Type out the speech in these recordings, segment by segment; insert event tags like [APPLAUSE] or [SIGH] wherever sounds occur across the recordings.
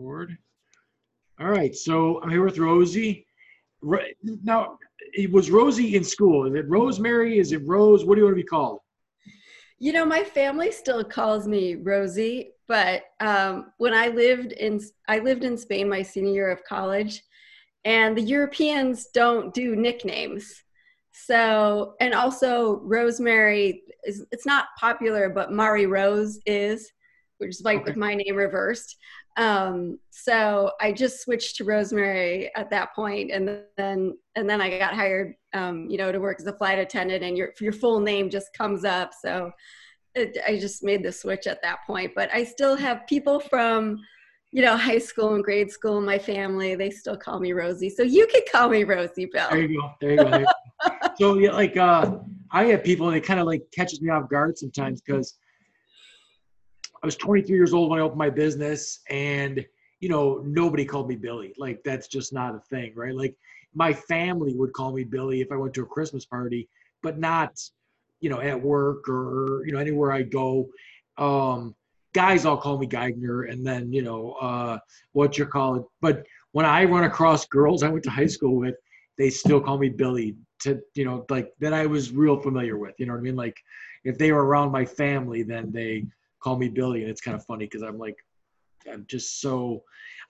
record. All right, so I'm here with Rosie. Now, it was Rosie in school. Is it Rosemary? Is it Rose? What do you want to be called? You know, my family still calls me Rosie, but um, when I lived in I lived in Spain my senior year of college, and the Europeans don't do nicknames. So, and also Rosemary is it's not popular, but Mari Rose is, which is like Okay. with my name reversed. Um, so I just switched to Rosemary at that point, and then and then I got hired, um, you know, to work as a flight attendant, and your your full name just comes up. So it, I just made the switch at that point. But I still have people from, you know, high school and grade school in my family. They still call me Rosie. So you could call me Rosie Bell. There you go. There you go. There you go. [LAUGHS] so yeah, like uh, I have people, and it kind of like catches me off guard sometimes because I was 23 years old when I opened my business, and you know nobody called me Billy. Like that's just not a thing, right? Like my family would call me Billy if I went to a Christmas party, but not you know at work or you know anywhere I go. Um, guys all call me Geigner, and then you know uh, what you call it. But when I run across girls I went to high school with, they still call me Billy. To you know like that I was real familiar with. You know what I mean? Like if they were around my family, then they call me Billy, and it's kind of funny because I'm like, I'm just so,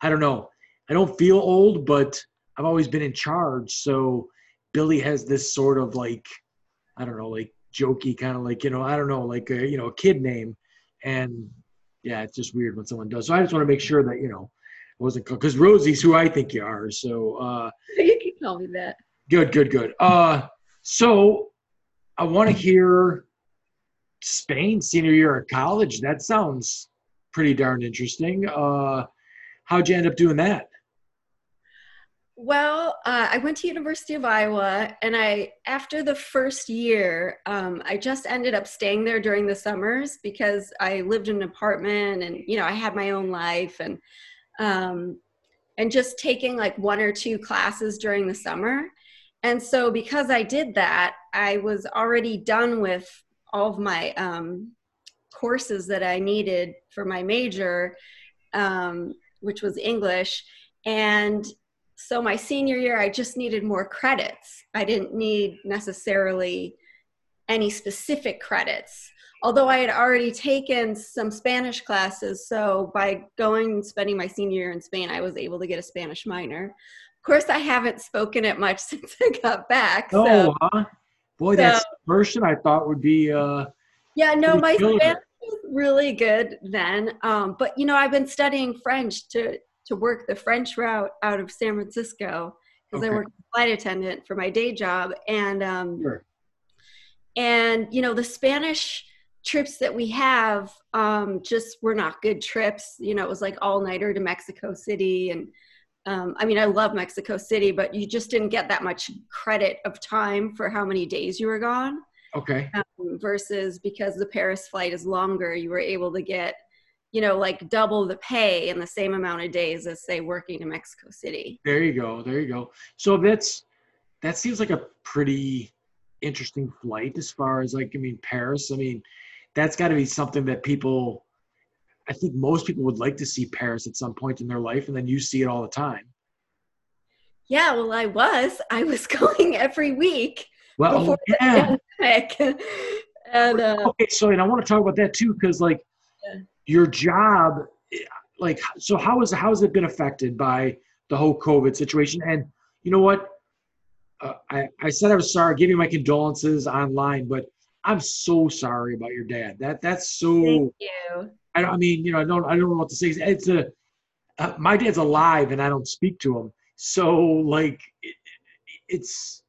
I don't know, I don't feel old, but I've always been in charge, so Billy has this sort of like, I don't know, like jokey kind of like you know, I don't know, like a you know a kid name, and yeah, it's just weird when someone does. So I just want to make sure that you know, it wasn't because Rosie's who I think you are. So uh, you can call me that. Good, good, good. Uh, so I want to hear Spain senior year of college. That sounds pretty darn interesting. Uh, how'd you end up doing that? Well, uh, I went to University of Iowa, and I after the first year, um, I just ended up staying there during the summers because I lived in an apartment, and you know I had my own life, and um, and just taking like one or two classes during the summer. And so because I did that, I was already done with all of my um, courses that I needed for my major, um, which was English, and so my senior year i just needed more credits. I didn't need necessarily any specific credits although i had already taken some spanish classes. So by going and spending my senior year in spain i was able to get a spanish minor. Of course i haven't spoken it much [LAUGHS] since i got back Oh, so huh? Boy, that version I thought would be. Uh, yeah no my spanish was really good then um, but you know i've been studying french to to work the french route out of san francisco because Okay. i work as a flight attendant for my day job and um, sure. and you know the spanish trips that we have um, just were not good trips you know it was like all nighter to mexico city and um, i mean i love mexico city but you just didn't get that much credit of time for how many days you were gone Okay. um, versus because the paris flight is longer you were able to get you know like double the pay in the same amount of days as say working in mexico city There you go. There you go. So that's that seems like a pretty interesting flight as far as like I mean Paris. I mean, that's got to be something that people. I think most people would like to see Paris at some point in their life, and then you see it all the time. yeah well i was i was [LAUGHS] going every week Well, before the yeah. pandemic. [LAUGHS] and uh, Okay, so and I want to talk about that too, because like Yeah. your job, like so, how is how has it been affected by the whole COVID situation? And you know what? Uh, I I said I was sorry, give you my condolences online, but I'm so sorry about your dad. That that's so. thank you I, don't- I mean, you know, I don't I don't know what to say. It's a uh, my dad's alive, and I don't speak to him, so like it, it's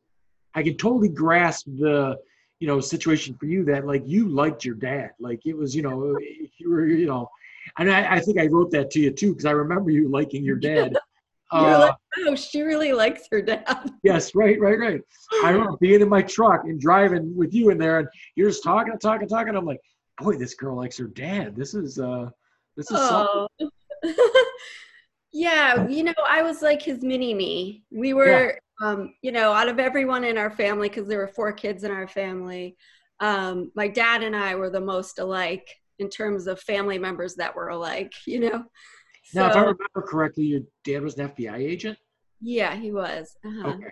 I can totally grasp the you know situation for you that like you liked your dad, like it was you know you were you know, and I, I think I wrote that to you too because I remember you liking your dad. [LAUGHS] You're Uh, like, oh, she really likes her dad. [LAUGHS] yes, right, right, right. I remember being in my truck and driving with you in there, and you're just talking, talking, talking. I'm like, boy, this girl likes her dad. This is uh, this is. Oh. [LAUGHS] yeah, you know, I was like his mini me. We were, um, you know, out of everyone in our family, because there were four kids in our family, um, my dad and I were the most alike in terms of family members that were alike, you know. Now, if I remember correctly, your dad was an FBI agent. Yeah, he was. Uh-huh. Okay.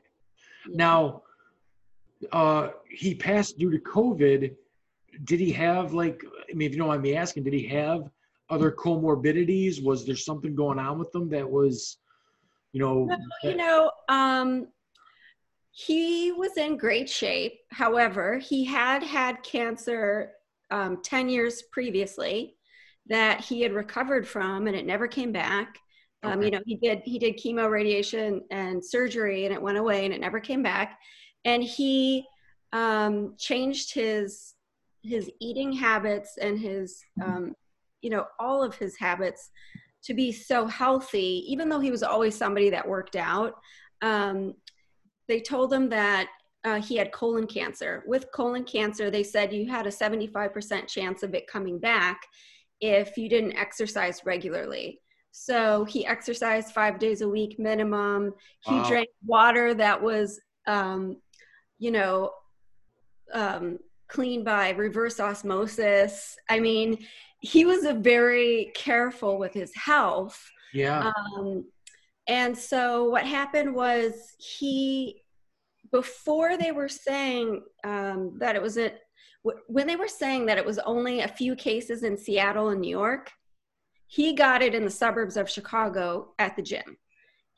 Yeah. Now, uh, he passed due to COVID. Did he have like? I mean, if you don't mind me asking, did he have other comorbidities? Was there something going on with them that was, you know? No, you know, um, he was in great shape. However, he had had cancer um, 10 years previously that he had recovered from and it never came back. Um, Okay. you know, he did he did chemo, radiation, and surgery, and it went away, and it never came back. And he um, changed his his eating habits and his um, you know all of his habits to be so healthy, even though he was always somebody that worked out. Um, they told him that uh, he had colon cancer. With colon cancer, they said you had a 75% chance of it coming back if you didn't exercise regularly. So he exercised five days a week minimum. He Wow. drank water that was, um, you know, um, clean by reverse osmosis. I mean, he was a very careful with his health. Yeah. Um, and so what happened was he, before they were saying um, that it was a, when they were saying that it was only a few cases in Seattle and New York, he got it in the suburbs of Chicago at the gym.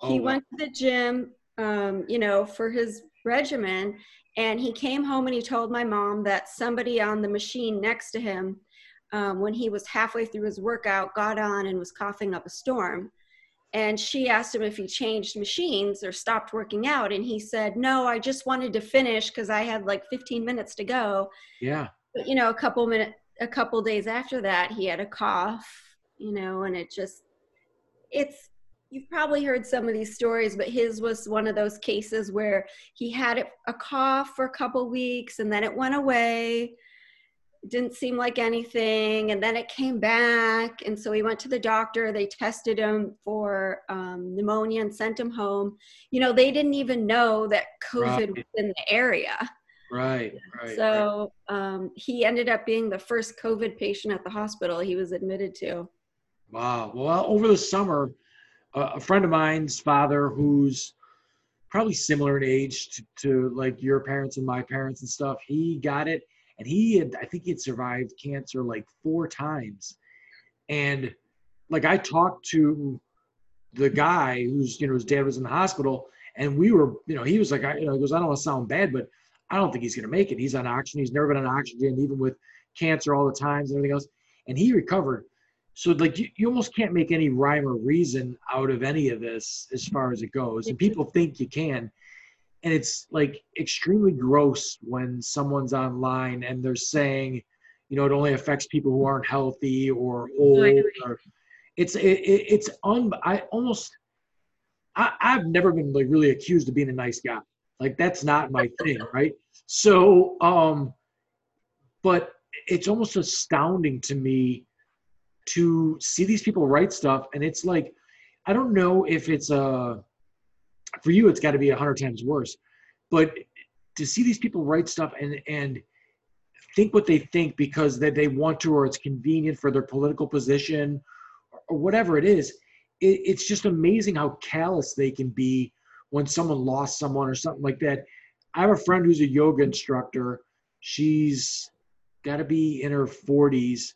Oh, He wow. went to the gym, um, you know, for his regimen, and he came home and he told my mom that somebody on the machine next to him, um, when he was halfway through his workout, got on and was coughing up a storm. And she asked him if he changed machines or stopped working out, and he said, "No, I just wanted to finish because I had like 15 minutes to go." Yeah. but you know a couple minutes, a couple days after that he had a cough you know and it just it's you've probably heard some of these stories but his was one of those cases where he had a cough for a couple weeks and then it went away It didn't seem like anything and then it came back and so he went to the doctor they tested him for um, pneumonia and sent him home you know they didn't even know that covid Right. was in the area Right. Right. right. so um, he ended up being the first COVID patient at the hospital he was admitted to. Wow. Well, over the summer, a friend of mine's father, who's probably similar in age to, to like your parents and my parents and stuff, he got it, and he had, I think he had survived cancer like four times, and like I talked to the guy who's you know his dad was in the hospital, and we were you know he was like I you know he goes I don't want to sound bad, but I don't think he's gonna make it. He's on oxygen. He's never been on oxygen, even with cancer all the times and everything else, and he recovered. So like you, you almost can't make any rhyme or reason out of any of this as far as it goes. And people think you can. And it's like extremely gross when someone's online and they're saying, you know, it only affects people who aren't healthy or old or it's it, it, it's un I almost I, I've never been like really accused of being a nice guy. Like that's not my thing, [LAUGHS] right? So um but it's almost astounding to me to see these people write stuff and it's like i don't know if it's a for you it's got to be a hundred times worse but to see these people write stuff and and think what they think because they, they want to or it's convenient for their political position or whatever it is it, it's just amazing how callous they can be when someone lost someone or something like that. I have a friend who's a yoga instructor. She's got to be in her 40s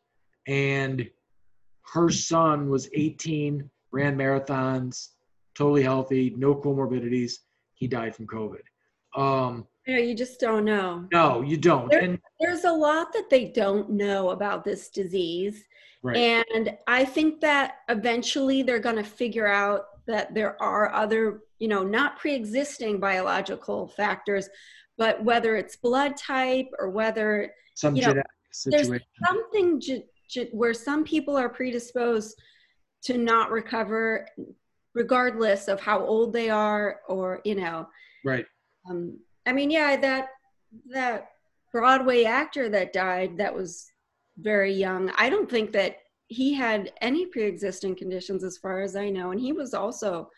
and her son was 18 ran marathons totally healthy no comorbidities. He died from covid. Um You you just don't know. no you don't. There- and There's a lot that they don't know about this disease. right. And I think that eventually they're going to figure out that there are other, you know, not pre existing biological factors, but whether it's blood type or whether some you know, genetic there's something ge- where some people are predisposed to not recover regardless of how old they are or you know right um, i mean yeah that that broadway actor that died that was very young i don't think that he had any pre-existing conditions as far as i know and he was also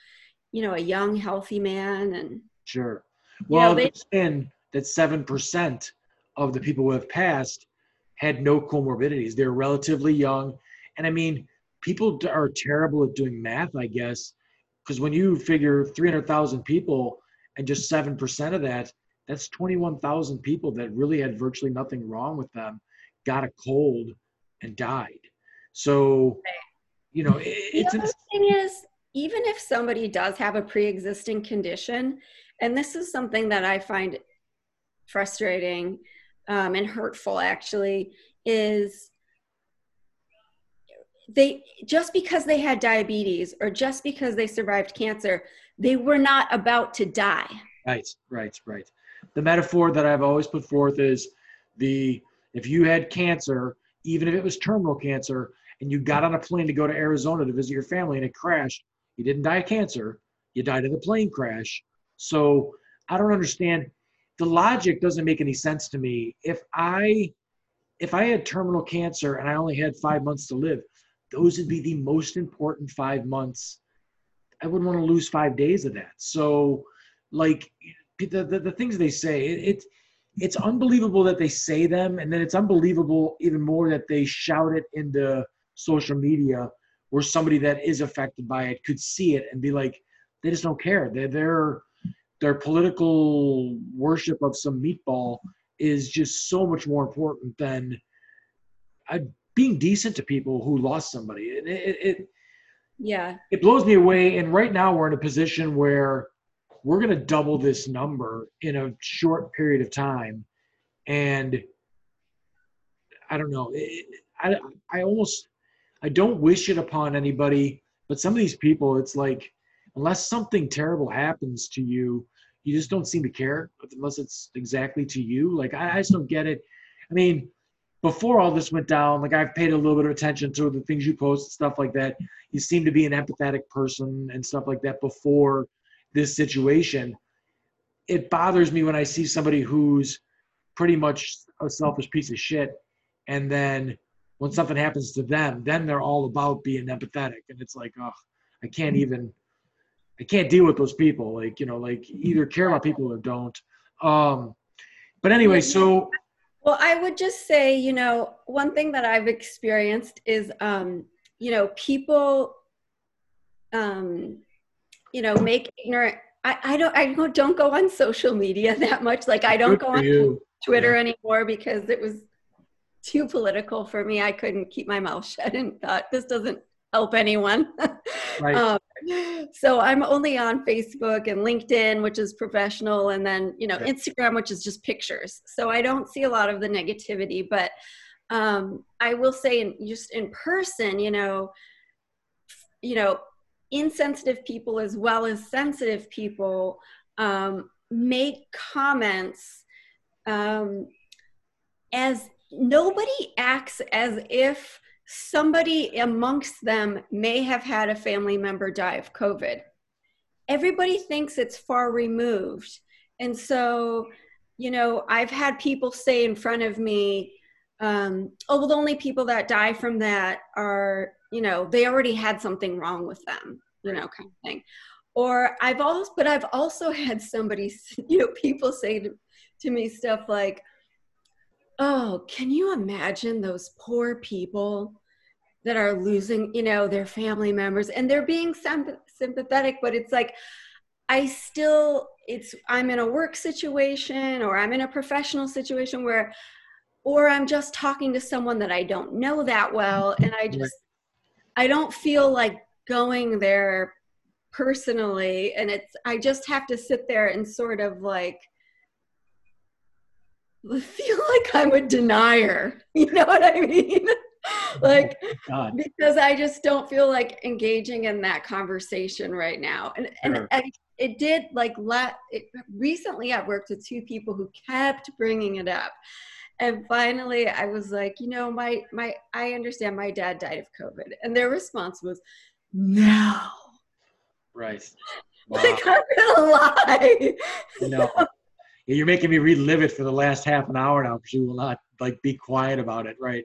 you know a young healthy man and Sure. You know, Well, they- it's been that seven percent of the people who have passed had no comorbidities. They're relatively young, and I mean, people are terrible at doing math, I guess, because when you figure 300,000 people and just 7% of that, that's 21,000 people that really had virtually nothing wrong with them, got a cold and died. So, you know, it's the other thing is, even if somebody does have a pre-existing condition, and this is something that I find frustrating um, and hurtful, actually, is they just because they had diabetes or just because they survived cancer, they were not about to die. Right, right, right. The metaphor that I've always put forth is the if you had cancer, even if it was terminal cancer, and you got on a plane to go to Arizona to visit your family and it crashed, you didn't die of cancer, you died of the plane crash. So I don't understand. The logic doesn't make any sense to me. If I if I had terminal cancer and I only had five months to live, those would be the most important five months. I wouldn't want to lose five days of that. So, like the the, the things they say, it, it it's unbelievable that they say them, and then it's unbelievable even more that they shout it into social media, where somebody that is affected by it could see it and be like, they just don't care. They're, they're their political worship of some meatball is just so much more important than I, being decent to people who lost somebody. It, it, it, yeah, it blows me away. And right now we're in a position where we're going to double this number in a short period of time. And I don't know. It, I, I almost, I don't wish it upon anybody, but some of these people, it's like, unless something terrible happens to you, you just don't seem to care unless it's exactly to you. Like I, I just don't get it. I mean, before all this went down, like I've paid a little bit of attention to the things you post, and stuff like that. You seem to be an empathetic person and stuff like that before this situation. It bothers me when I see somebody who's pretty much a selfish piece of shit, and then when something happens to them, then they're all about being empathetic, and it's like, oh, I can't even I can't deal with those people. Like, you know, like either care about people or don't. Um, but anyway, so. Well, I would just say, you know, one thing that I've experienced is, um, you know, people, um, you know, make ignorant. I, I don't. I don't go on social media [LAUGHS] that much. Like, I don't Good go on you. Twitter yeah. anymore because it was too political for me. I couldn't keep my mouth [LAUGHS] shut and thought this doesn't help anyone. [LAUGHS] Right. um, so I'm only on Facebook and LinkedIn, which is professional, and then you know Instagram, which is just pictures. So I don't see a lot of the negativity, but um, I will say, in, just in person, you know, you know, insensitive people as well as sensitive people um, make comments um, as nobody acts as if somebody amongst them may have had a family member die of COVID. Everybody thinks it's far removed. And so, you know, I've had people say in front of me, um, oh, well, the only people that die from that are, you know, they already had something wrong with them, you know, kind of thing. Or I've also, but I've also [LAUGHS] had somebody, you know, people say to, to me stuff like, oh, can you imagine those poor people that are losing, you know, their family members and they're being sympathetic, but it's like, I still, it's, I'm in a work situation or I'm in a professional situation where, or I'm just talking to someone that I don't know that well. And I just, I don't feel like going there personally. And it's, I just have to sit there and sort of like, feel like I'm a denier. [LAUGHS] You know what I mean? [LAUGHS] like oh because I just don't feel like engaging in that conversation right now. And sure. and it did like let it, recently I worked with two people who kept bringing it up. And finally I was like, you know, my my I understand my dad died of COVID. And their response was, no. Right. [LAUGHS] Wow. Like I'm gonna lie. No. You're making me relive it for the last half an hour now because you will not like be quiet about it, right?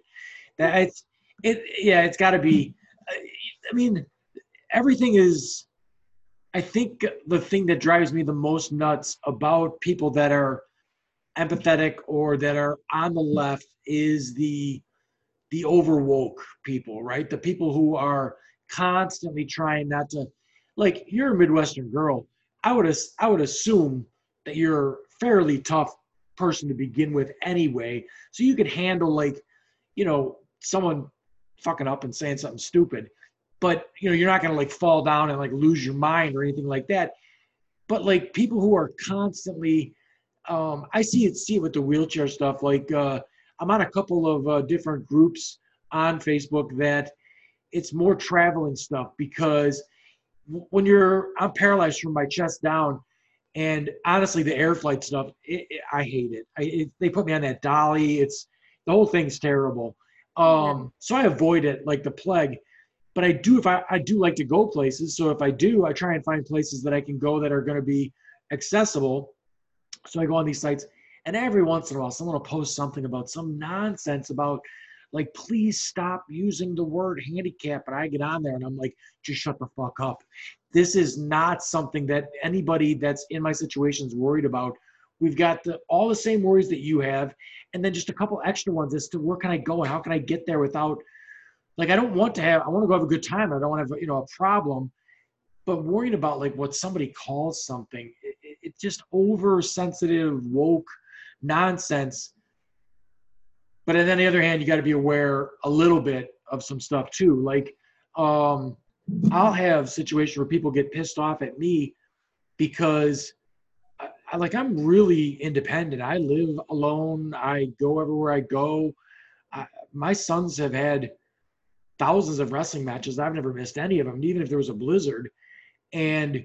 That it's it. Yeah, it's got to be. I mean, everything is. I think the thing that drives me the most nuts about people that are empathetic or that are on the left is the the overwoke people, right? The people who are constantly trying not to, like, you're a Midwestern girl. I would I would assume that you're fairly tough person to begin with anyway, so you could handle like, you know, someone fucking up and saying something stupid, but you know, you're not gonna like fall down and like lose your mind or anything like that. But like people who are constantly, um, I see it see it with the wheelchair stuff. Like uh, I'm on a couple of uh, different groups on Facebook that it's more traveling stuff because when you're I'm paralyzed from my chest down, and honestly, the air flight stuff, it, it, I hate it. I, it. They put me on that dolly. It's the whole thing's terrible. Um, so I avoid it like the plague. But I do if I, I do like to go places. So if I do, I try and find places that I can go that are going to be accessible. So I go on these sites, and every once in a while, someone will post something about some nonsense about like, please stop using the word handicap. And I get on there and I'm like, just shut the fuck up. This is not something that anybody that's in my situation is worried about. We've got the, all the same worries that you have, and then just a couple extra ones as to where can I go and how can I get there without, like, I don't want to have, I want to go have a good time. I don't want to have, you know, a problem. But worrying about like what somebody calls something, it, it, it's just oversensitive, woke nonsense but then on the other hand, you got to be aware a little bit of some stuff too. Like, um, I'll have situations where people get pissed off at me because, I, I, like, I'm really independent. I live alone. I go everywhere I go. I, my sons have had thousands of wrestling matches. I've never missed any of them, even if there was a blizzard. And,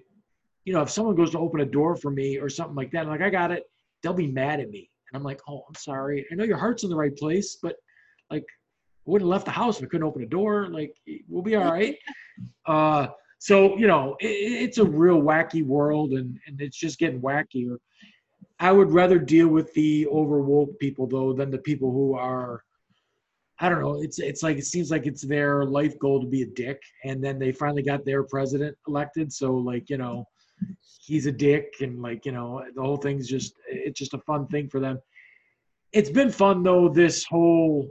you know, if someone goes to open a door for me or something like that, I'm like, I got it, they'll be mad at me. And I'm like, oh, I'm sorry. I know your heart's in the right place, but like, wouldn't have left the house if I couldn't open a door. Like, we'll be [LAUGHS] all right. Uh, so, you know, it, it's a real wacky world and, and it's just getting wackier. I would rather deal with the overwoke people though than the people who are I don't know. It's it's like it seems like it's their life goal to be a dick, and then they finally got their president elected. So like you know, he's a dick and like you know the whole thing's just it's just a fun thing for them it's been fun though this whole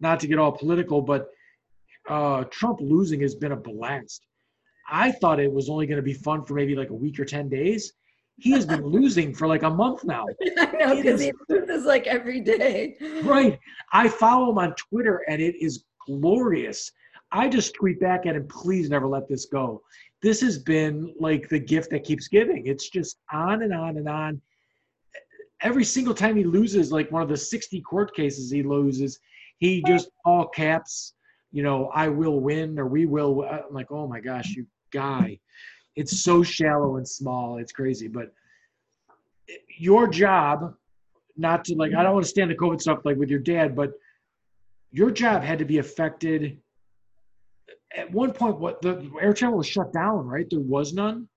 not to get all political but uh trump losing has been a blast. I thought it was only going to be fun for maybe like a week or 10 days. He has been losing for like a month now. [LAUGHS] I know because he loses like every day. Right. I follow him on twitter and it is glorious. I just tweet back at him please never let this go. This has been like the gift that keeps giving. It's just on and on and on. Every single time he loses, like one of the 60 court cases he loses, he just all caps, you know, I will win or we will. I'm like, oh my gosh, you guy. It's so shallow and small. It's crazy. But your job, not to like, I don't want to stand the COVID stuff like with your dad, but your job had to be affected at one point what the air travel was shut down right there was none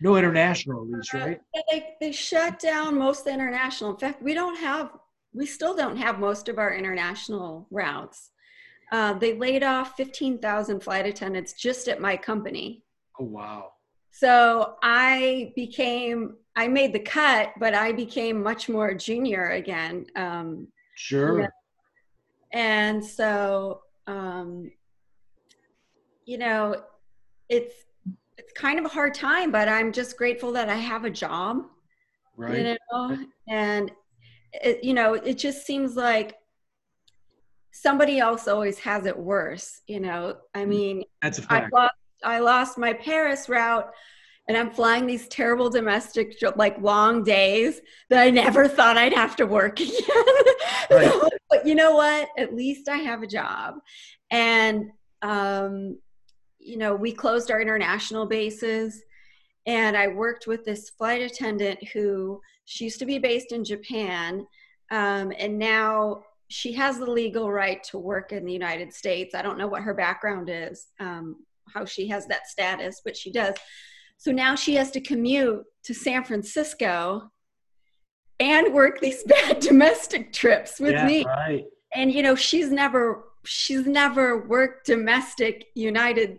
no international at least right uh, they, they shut down most of the international in fact we don't have we still don't have most of our international routes. Uh, they laid off 15000 flight attendants just at my company. Oh wow. So i became i made the cut but i became much more junior again um, sure. and so um, you know, it's it's kind of a hard time, but I'm just grateful that I have a job. Right. You know, and it, you know, it just seems like somebody else always has it worse. You know, I mm, mean, that's a fact. I lost, I lost my Paris route and I'm flying these terrible domestic, like long days that I never thought I'd have to work [LAUGHS] again. Right. [LAUGHS] but you know what? At least I have a job. And um, you know, we closed our international bases. And I worked with this flight attendant who she used to be based in Japan. Um, and now she has the legal right to work in the United States. I don't know what her background is, um, how she has that status, but she does. So now she has to commute to San Francisco and work these [LAUGHS] bad domestic trips with yeah, me. Right. And you know, she's never she's never worked domestic United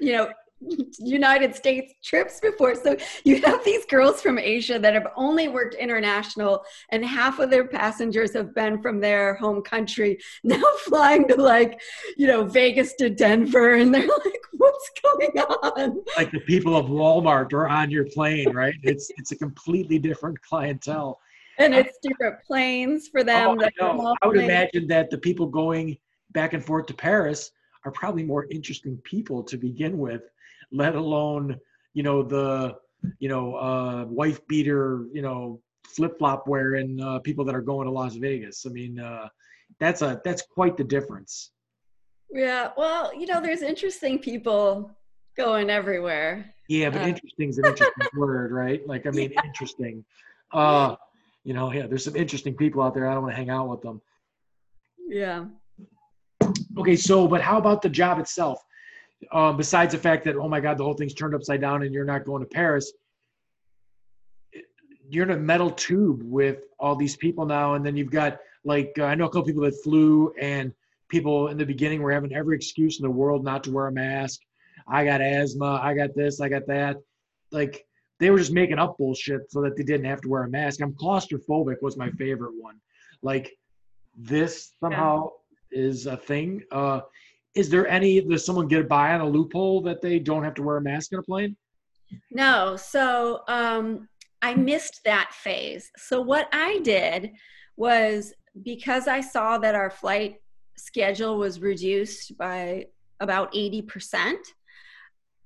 you know, [LAUGHS] United States trips before. So you have these girls from Asia that have only worked international, and half of their passengers have been from their home country, [LAUGHS] now flying to like, you know, Vegas to Denver. And they're [LAUGHS] like, what's going on? Like the people of Walmart are on your plane, right? It's it's a completely different clientele. And it's different planes for them. Oh, I, I would imagine that the people going back and forth to Paris are probably more interesting people to begin with, let alone, you know, the, you know, uh, wife beater, you know, flip flop wearing uh, people that are going to Las Vegas. I mean, uh, that's a that's quite the difference. Yeah, well, you know, there's interesting people going everywhere. Yeah, but uh, interesting is an interesting [LAUGHS] word, right? Like, I mean, yeah. interesting. Uh, you know, yeah, there's some interesting people out there. I don't want to hang out with them. Yeah. Okay, so but how about the job itself? Um, besides the fact that oh my god, the whole thing's turned upside down and you're not going to Paris, you're in a metal tube with all these people now, and then you've got like uh, I know a couple people that flew, and people in the beginning were having every excuse in the world not to wear a mask. I got asthma. I got this. I got that. Like they were just making up bullshit so that they didn't have to wear a mask. I'm claustrophobic was my favorite one. Like this somehow is a thing. Uh, is there any? Does someone get by on a loophole that they don't have to wear a mask in a plane? No. So um, I missed that phase. So what I did was because I saw that our flight schedule was reduced by about 80%,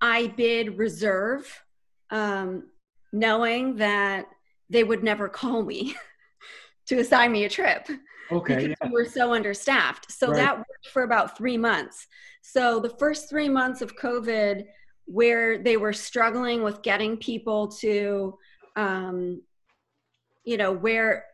I bid reserve, um, knowing that they would never call me [LAUGHS] to assign me a trip. Okay. Because yeah. we were so understaffed. So right. that worked for about three months. So the first three months of COVID, where they were struggling with getting people to, um, you know, wear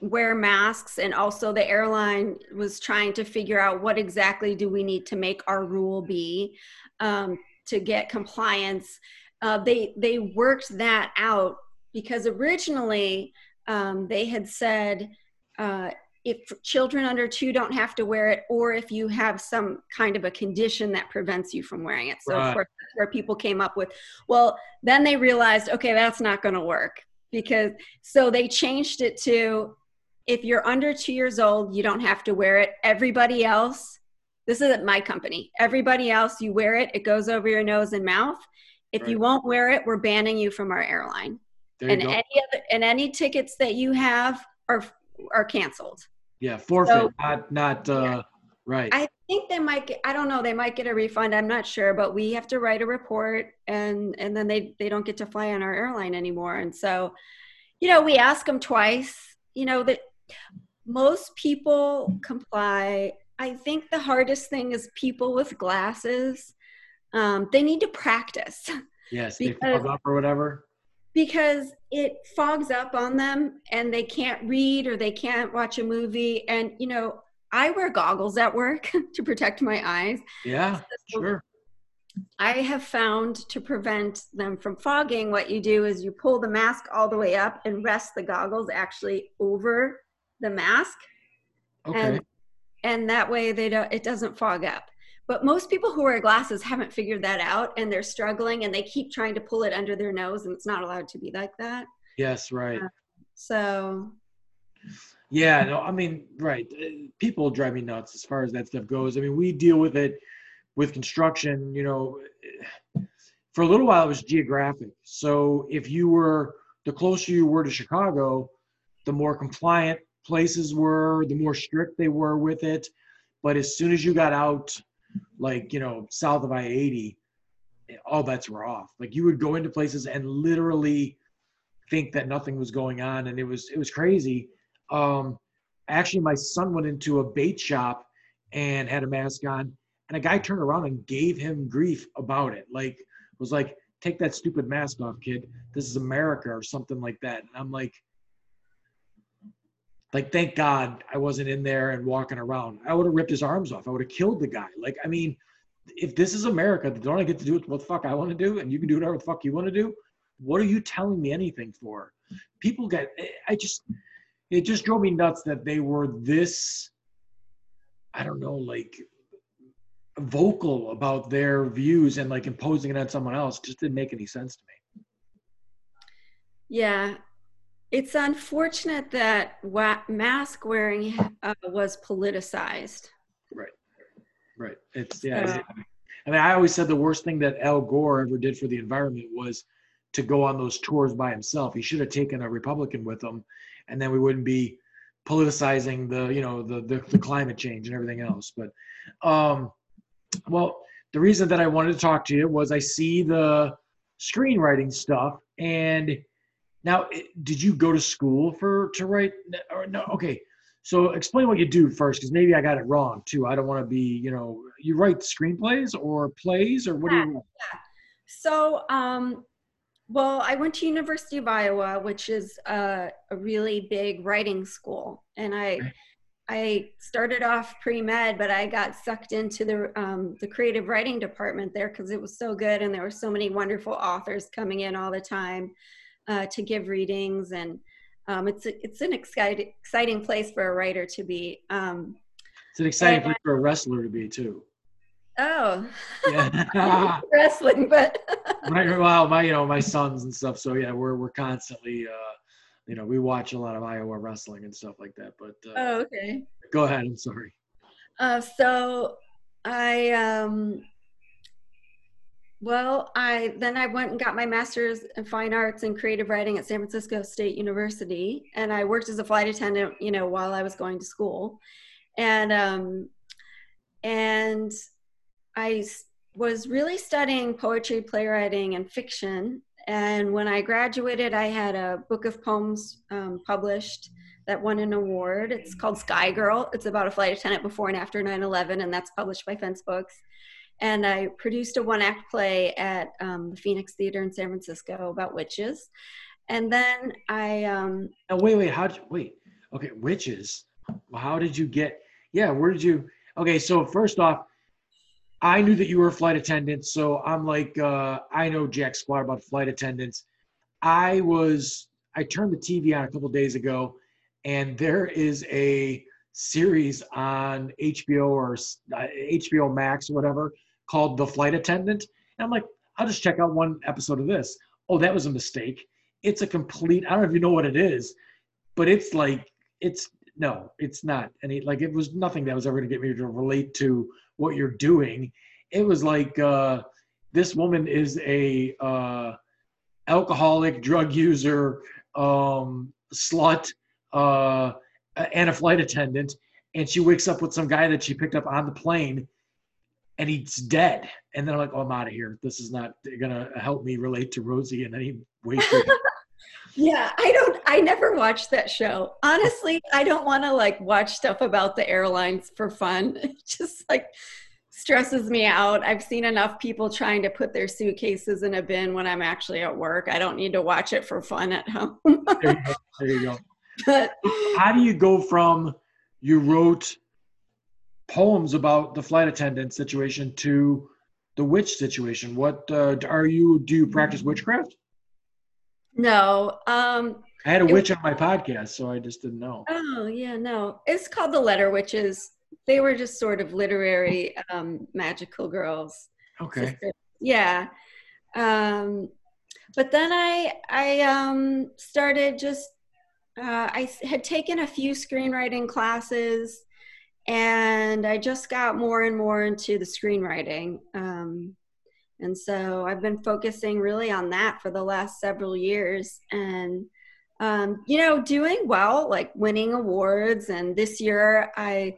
wear masks, and also the airline was trying to figure out what exactly do we need to make our rule be um, to get compliance. Uh, they they worked that out because originally um, they had said uh, if children under two don't have to wear it or if you have some kind of a condition that prevents you from wearing it. So right. of course that's where people came up with well then they realized okay that's not going to work. Because so they changed it to if you're under two years old you don't have to wear it. Everybody else this isn't my company. Everybody else you wear it it goes over your nose and mouth. If right. you won't wear it we're banning you from our airline. And any other and any tickets that you have are are canceled yeah, forfeit, so, not not uh, right. I think they might get. I don't know. They might get a refund. I'm not sure, but we have to write a report, and and then they they don't get to fly on our airline anymore. And so, you know, we ask them twice. You know that most people comply. I think the hardest thing is people with glasses. Um, they need to practice. Yes, because, they fog up or whatever because it fogs up on them and they can't read or they can't watch a movie. And you know i wear goggles at work [LAUGHS] to protect my eyes. Yeah so sure. I have found to prevent them from fogging what you do is you pull the mask all the way up and rest the goggles actually over the mask. Okay. and and that way they don't it doesn't fog up but most people who wear glasses haven't figured that out and they're struggling and they keep trying to pull it under their nose and it's not allowed to be like that. Yes, right. Uh, so yeah, no, I mean, right. Uh, people drive me nuts as far as that stuff goes. I mean, we deal with it with construction, you know, for a little while it was geographic. So if you were the closer you were to Chicago, the more compliant places were, the more strict they were with it. But as soon as you got out like you know south of i-80 all bets were off. Like you would go into places and literally think that nothing was going on and it was it was crazy. Um actually my son went into a bait shop and had a mask on and a guy turned around and gave him grief about it. Like was like take that stupid mask off kid. This is america or something like that. And i'm like like thank god i wasn't in there and walking around. I would have ripped his arms off. I would have killed the guy. Like i mean if this is america don't i get to do what the fuck i want to do? And you can do whatever the fuck you want to do? What are you telling me anything for? People get eh, i just it just drove me nuts that they were this i don't know like vocal about their views and like imposing it on someone else. Just didn't make any sense to me. Yeah, it's unfortunate that wa- mask wearing uh, was politicized. Right, right. It's yeah. I mean, I always said the worst thing that Al Gore ever did for the environment was to go on those tours by himself. He should have taken a Republican with him, and then we wouldn't be politicizing the you know the the, the climate change and everything else. But um, well, the reason that I wanted to talk to you was I see the screenwriting stuff, and now did you go to school for to write? Or no, okay. So explain what you do first, because maybe I got it wrong too. I don't want to be, you know, you write screenplays or plays or what yeah, do you? Yeah. So, um, well, I went to University of Iowa, which is a, a really big writing school, and I. Okay. I started off pre med, but I got sucked into the um, the creative writing department there because it was so good, and there were so many wonderful authors coming in all the time uh, to give readings, and um, it's a, it's an exciting exciting place for a writer to be. Um, it's an exciting place for a wrestler to be too. Oh, yeah. [LAUGHS] wrestling, but [LAUGHS] right. Well, my you know my sons and stuff. So yeah, we're we're constantly. Uh, you know, we watch a lot of Iowa wrestling and stuff like that. But uh, oh, okay. Go ahead. I'm sorry. Uh, so I um, well, I then I went and got my master's in fine arts and creative writing at San Francisco State University, and I worked as a flight attendant, you know, while I was going to school, and um, and I was really studying poetry, playwriting, and fiction and when I graduated, I had a book of poems um, published that won an award. It's called Sky Girl. It's about a flight attendant before and after 9 11, and that's published by Fence Books. And I produced a one act play at um, the Phoenix Theater in San Francisco about witches. And then I. Um, wait, wait, how did you, wait, okay, witches. How did you get, yeah, where did you, okay, so first off, I knew that you were a flight attendant, so I'm like, uh, I know Jack Squad about flight attendants. I was, I turned the TV on a couple days ago, and there is a series on HBO or uh, HBO Max or whatever called The Flight Attendant. And I'm like, I'll just check out one episode of this. Oh, that was a mistake. It's a complete, I don't know if you know what it is, but it's like, it's, no, it's not. And like, it was nothing that was ever going to get me to relate to what you're doing. It was like uh, this woman is a uh, alcoholic, drug user, um, slut, uh, and a flight attendant, and she wakes up with some guy that she picked up on the plane, and he's dead. And then I'm like, oh, I'm out of here. This is not gonna help me relate to Rosie in any way. [LAUGHS] yeah, I don't. I never watched that show. Honestly, I don't want to like watch stuff about the airlines for fun. [LAUGHS] It just like stresses me out. I've seen enough people trying to put their suitcases in a bin when I'm actually at work. I don't need to watch it for fun at home. there you go. There you go. But, [LAUGHS] How do you go from you wrote poems about the flight attendant situation to the witch situation? What uh, are you? Do you practice witchcraft? No. Um, I had a witch on my podcast, so I just didn't know. Oh yeah, no. It's called the Letter Witches. They were just sort of literary um, magical girls. Okay. Sisters. Yeah. Um, but then I I um, started just uh, I had taken a few screenwriting classes, and I just got more and more into the screenwriting. Um, and so I've been focusing really on that for the last several years. And, um, you know, doing well, like winning awards. And this year I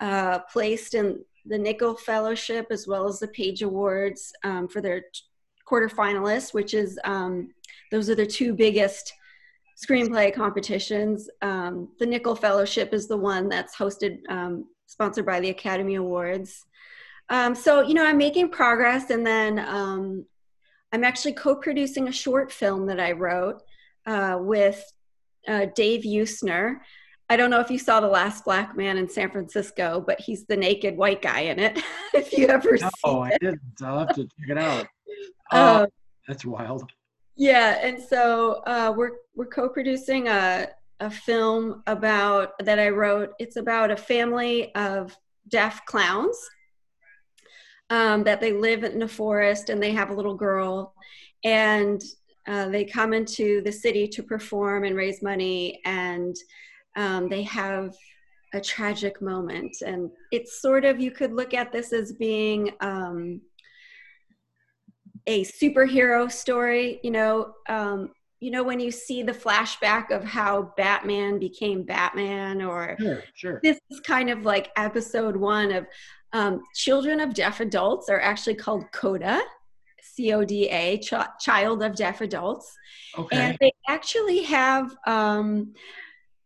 uh, placed in the Nicholl Fellowship as well as the Page Awards um, for their quarterfinalists, which is, um, those are the two biggest screenplay competitions. Um, the Nicholl Fellowship is the one that's hosted, um, sponsored by the Academy Awards. Um, so, you know, I'm making progress, and then um, I'm actually co producing a short film that I wrote uh, with uh, Dave Usner. I don't know if you saw The Last Black Man in San Francisco, but he's the naked white guy in it. [LAUGHS] if you ever no, Oh, I didn't. I'll have to check it out. Uh, [LAUGHS] that's wild. Yeah, and so uh, we're we're co-producing a a film about that I wrote. It's about a family of deaf clowns um, that they live in a forest and they have a little girl, and uh, they come into the city to perform and raise money, and um, they have a tragic moment. And it's sort of you could look at this as being um, a superhero story. You know, um, you know when you see the flashback of how batman became batman or sure, sure. this is kind of like episode one of um, children of deaf adults are actually called coda c-o-d-a ch- child of deaf adults okay. and they actually have um,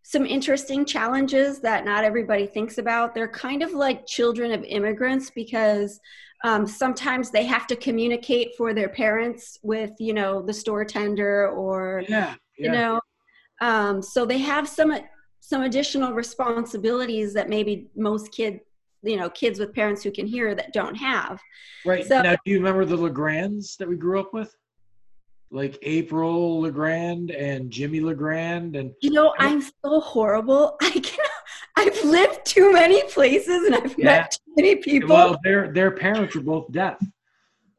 some interesting challenges that not everybody thinks about they're kind of like children of immigrants because um, sometimes they have to communicate for their parents with you know the store tender or yeah, yeah. you know um, so they have some some additional responsibilities that maybe most kids you know kids with parents who can hear that don't have. Right. So, now do you remember the legrands that we grew up with? Like april legrand and jimmy legrand and you know i'm so horrible. [LAUGHS] I can I've lived too many places and I've yeah. met too many people. Well, their their parents were both deaf.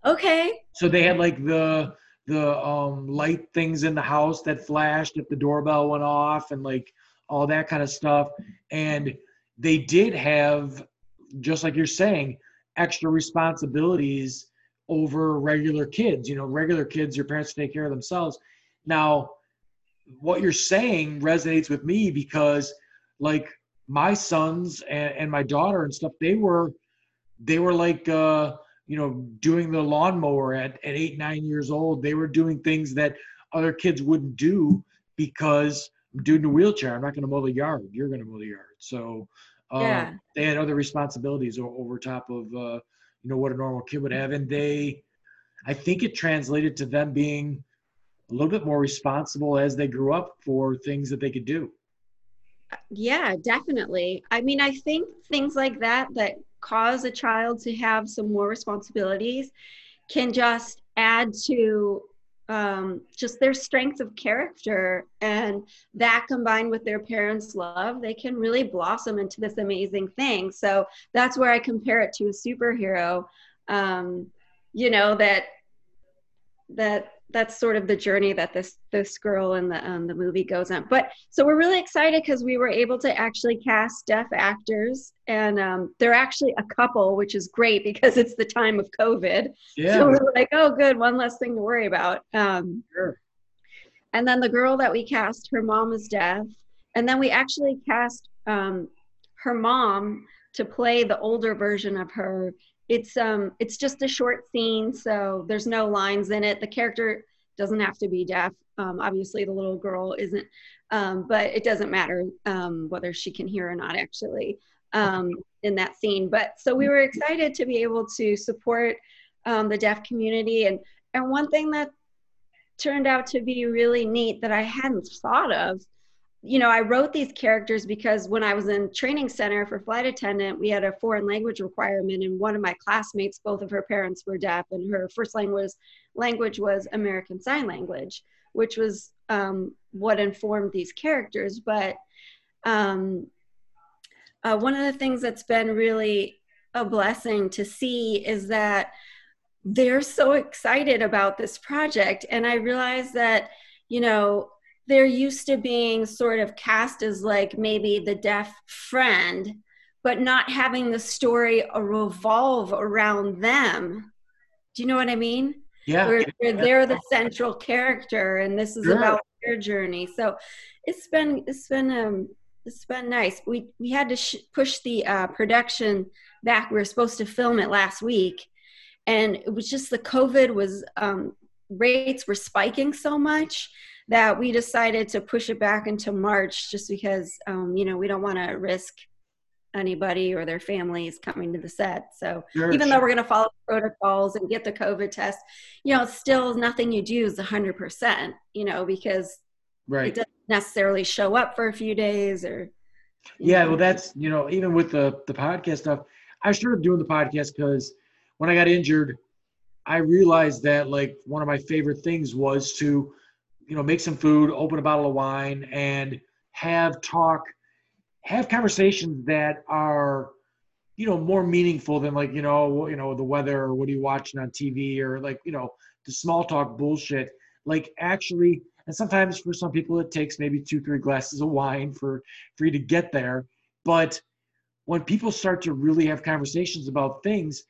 Okay. So they had like the the um light things in the house that flashed if the doorbell went off and like all that kind of stuff. And they did have, just like you're saying, extra responsibilities over regular kids. You know, regular kids, your parents take care of themselves. Now, what you're saying resonates with me because, like, my sons and, and my daughter and stuff, they were they were like uh, you know doing the lawnmower at, at eight nine years old. They were doing things that other kids wouldn't do because I'm doing a wheelchair. I'm not going to mow the yard. You're going to mow the yard. So uh, yeah. they had other responsibilities over top of uh, you know what a normal kid would have, and they, I think it translated to them being a little bit more responsible as they grew up for things that they could do yeah definitely. I mean i think things like that that cause a child to have some more responsibilities can just add to um, just their strength of character and that combined with their parents love they can really blossom into this amazing thing. So that's where i compare it to a superhero um, you know that that that's sort of the journey that this this girl in the um, the movie goes on. But so we're really excited because we were able to actually cast deaf actors, and um, they're actually a couple, which is great because it's the time of COVID. Yeah. So we're like, oh, good, one less thing to worry about. Um, sure. And then the girl that we cast, her mom is deaf, and then we actually cast um, her mom to play the older version of her it's um it's just a short scene so there's no lines in it. The character doesn't have to be deaf. Um, obviously the little girl isn't um, but it doesn't matter um, whether she can hear or not actually um, in that scene. But so we were excited to be able to support um, the deaf community. And and one thing that turned out to be really neat that i hadn't thought of you know, I wrote these characters because when I was in training center for flight attendant, we had a foreign language requirement, and one of my classmates, both of her parents were deaf, and her first language language was American Sign Language, which was um, what informed these characters. But um, uh, one of the things that's been really a blessing to see is that they're so excited about this project, and I realized that you know they're used to being sort of cast as like maybe the deaf friend, but not having the story revolve around them. Do you know what I mean? Yeah. Where, where they're the central character and this is sure. about their journey. So it's been, it's been, um, it's been nice. We, we had to sh- push the uh, production back. We were supposed to film it last week and it was just the COVID was, um, rates were spiking so much that we decided to push it back into March just because, um, you know, we don't want to risk anybody or their families coming to the set. So sure, even sure. though we're going to follow protocols and get the COVID test, you know, still nothing you do is 100%, you know, because right. it doesn't necessarily show up for a few days or. Yeah, know. well, that's, you know, even with the, the podcast stuff, I started doing the podcast because when I got injured, I realized that like one of my favorite things was to you know, make some food, open a bottle of wine, and have talk, have conversations that are you know more meaningful than like you know you know the weather or what are you watching on TV or like you know the small talk bullshit. Like actually, and sometimes for some people it takes maybe two three glasses of wine for for you to get there. But when people start to really have conversations about things,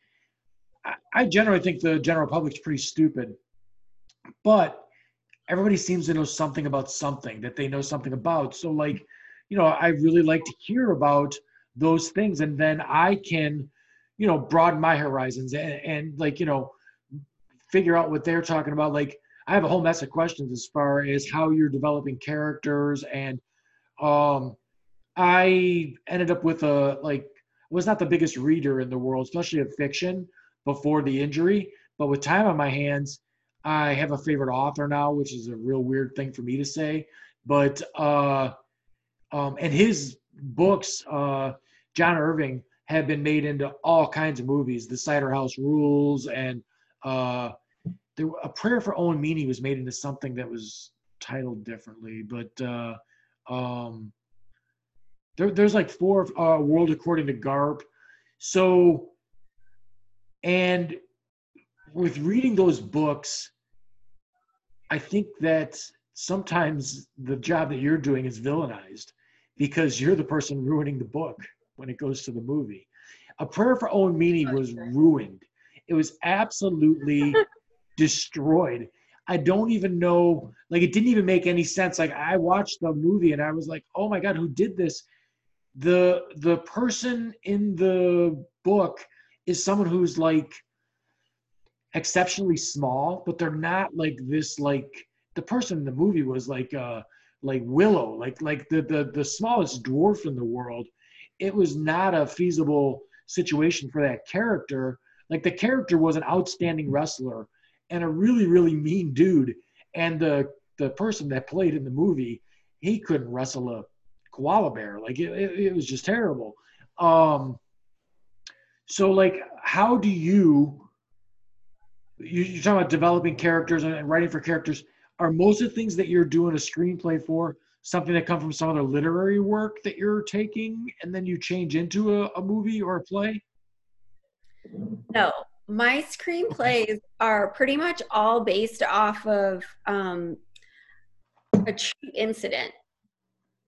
I, I generally think the general public's pretty stupid. But everybody seems to know something about something that they know something about. So like, you know, I really like to hear about those things and then I can, you know, broaden my horizons and, and like, you know, figure out what they're talking about. Like I have a whole mess of questions as far as how you're developing characters and um I ended up with a like was not the biggest reader in the world, especially of fiction before the injury, but with time on my hands, I have a favorite author now, which is a real weird thing for me to say. But uh, um, and his books, uh, John Irving, have been made into all kinds of movies. The Cider House Rules and uh, there, a prayer for Owen Meany was made into something that was titled differently. But uh, um, there, there's like four uh, World According to Garp. So, and with reading those books, I think that sometimes the job that you're doing is villainized because you're the person ruining the book when it goes to the movie. A Prayer for Owen Meany was ruined. It was absolutely [LAUGHS] destroyed. I don't even know, like, it didn't even make any sense. Like, I watched the movie and I was like, oh my God, who did this? The the person in the book is someone who's like exceptionally small, but they're not like this like the person in the movie was like uh like Willow, like like the the the smallest dwarf in the world. It was not a feasible situation for that character. Like the character was an outstanding wrestler and a really really mean dude, and the the person that played in the movie he couldn't wrestle a koala bear. Like it, it, it was just terrible. Um, so like, how do you you, you're talking about developing characters and writing for characters. Are most of the things that you're doing a screenplay for something that come from some other literary work that you're taking and then you change into a, a movie or a play? No, my screenplays are pretty much all based off of um, a true incident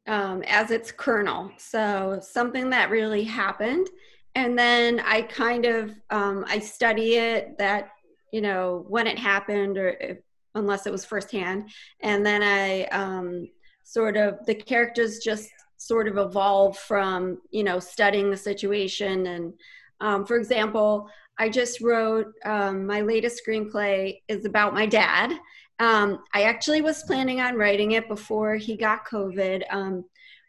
um, as its kernel. So something that really happened, and then I kind of um, I study it that you know when it happened or if, unless it was firsthand. And then i um, sort of the characters just sort of evolve from you know studying the situation. And um, for example i just wrote um, my latest screenplay is about my dad. Um, i actually was planning on writing it before he got covid. Um,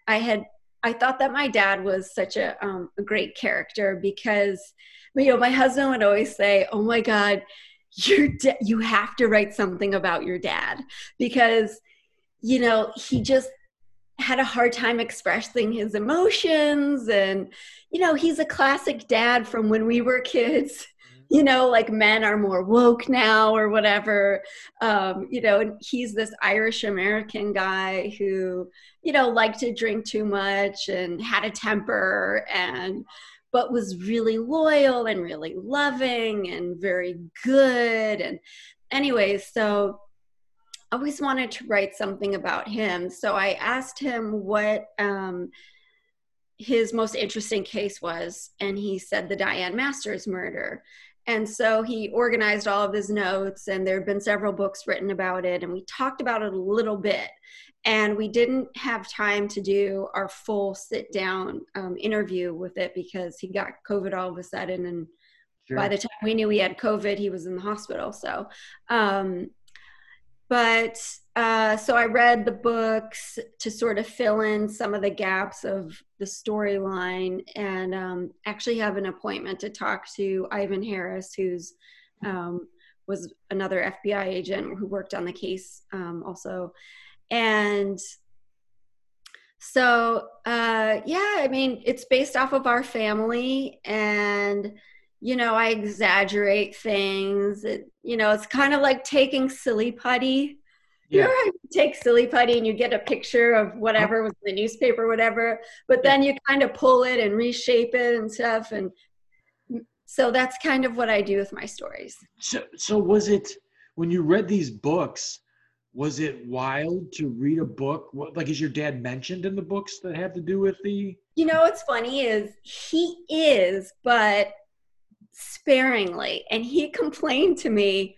i had i thought that my dad was such a, um, a great character because you know my husband would always say oh my god your da- you have to write something about your dad because you know he just had a hard time expressing his emotions and you know he's a classic dad from when we were kids. You know like men are more woke now or whatever. Um, you know and he's this irish american guy who you know liked to drink too much and had a temper and but was really loyal and really loving and very good. And, anyway, so I always wanted to write something about him. So I asked him what um, his most interesting case was, and he said the Diane Masters murder. And so he organized all of his notes, and there have been several books written about it, and we talked about it a little bit and we didn't have time to do our full sit down um, interview with it because he got covid all of a sudden. And sure. by the time we knew he had covid he was in the hospital. So um, but uh, so i read the books to sort of fill in some of the gaps of the storyline and um, actually have an appointment to talk to ivan harris who's um, was another fbi agent who worked on the case um, also and so uh yeah i mean it's based off of our family and you know i exaggerate things it, you know it's kind of like taking silly putty You know you take silly putty and you get a picture of whatever was in the newspaper, whatever, but then you kind of pull it and reshape it and stuff. And so that's kind of what I do with my stories. So, so was it when you read these books? Was it wild to read a book? What, like, is your dad mentioned in the books that have to do with the? You know what's funny is he is, but sparingly, and he [LAUGHS] complained to me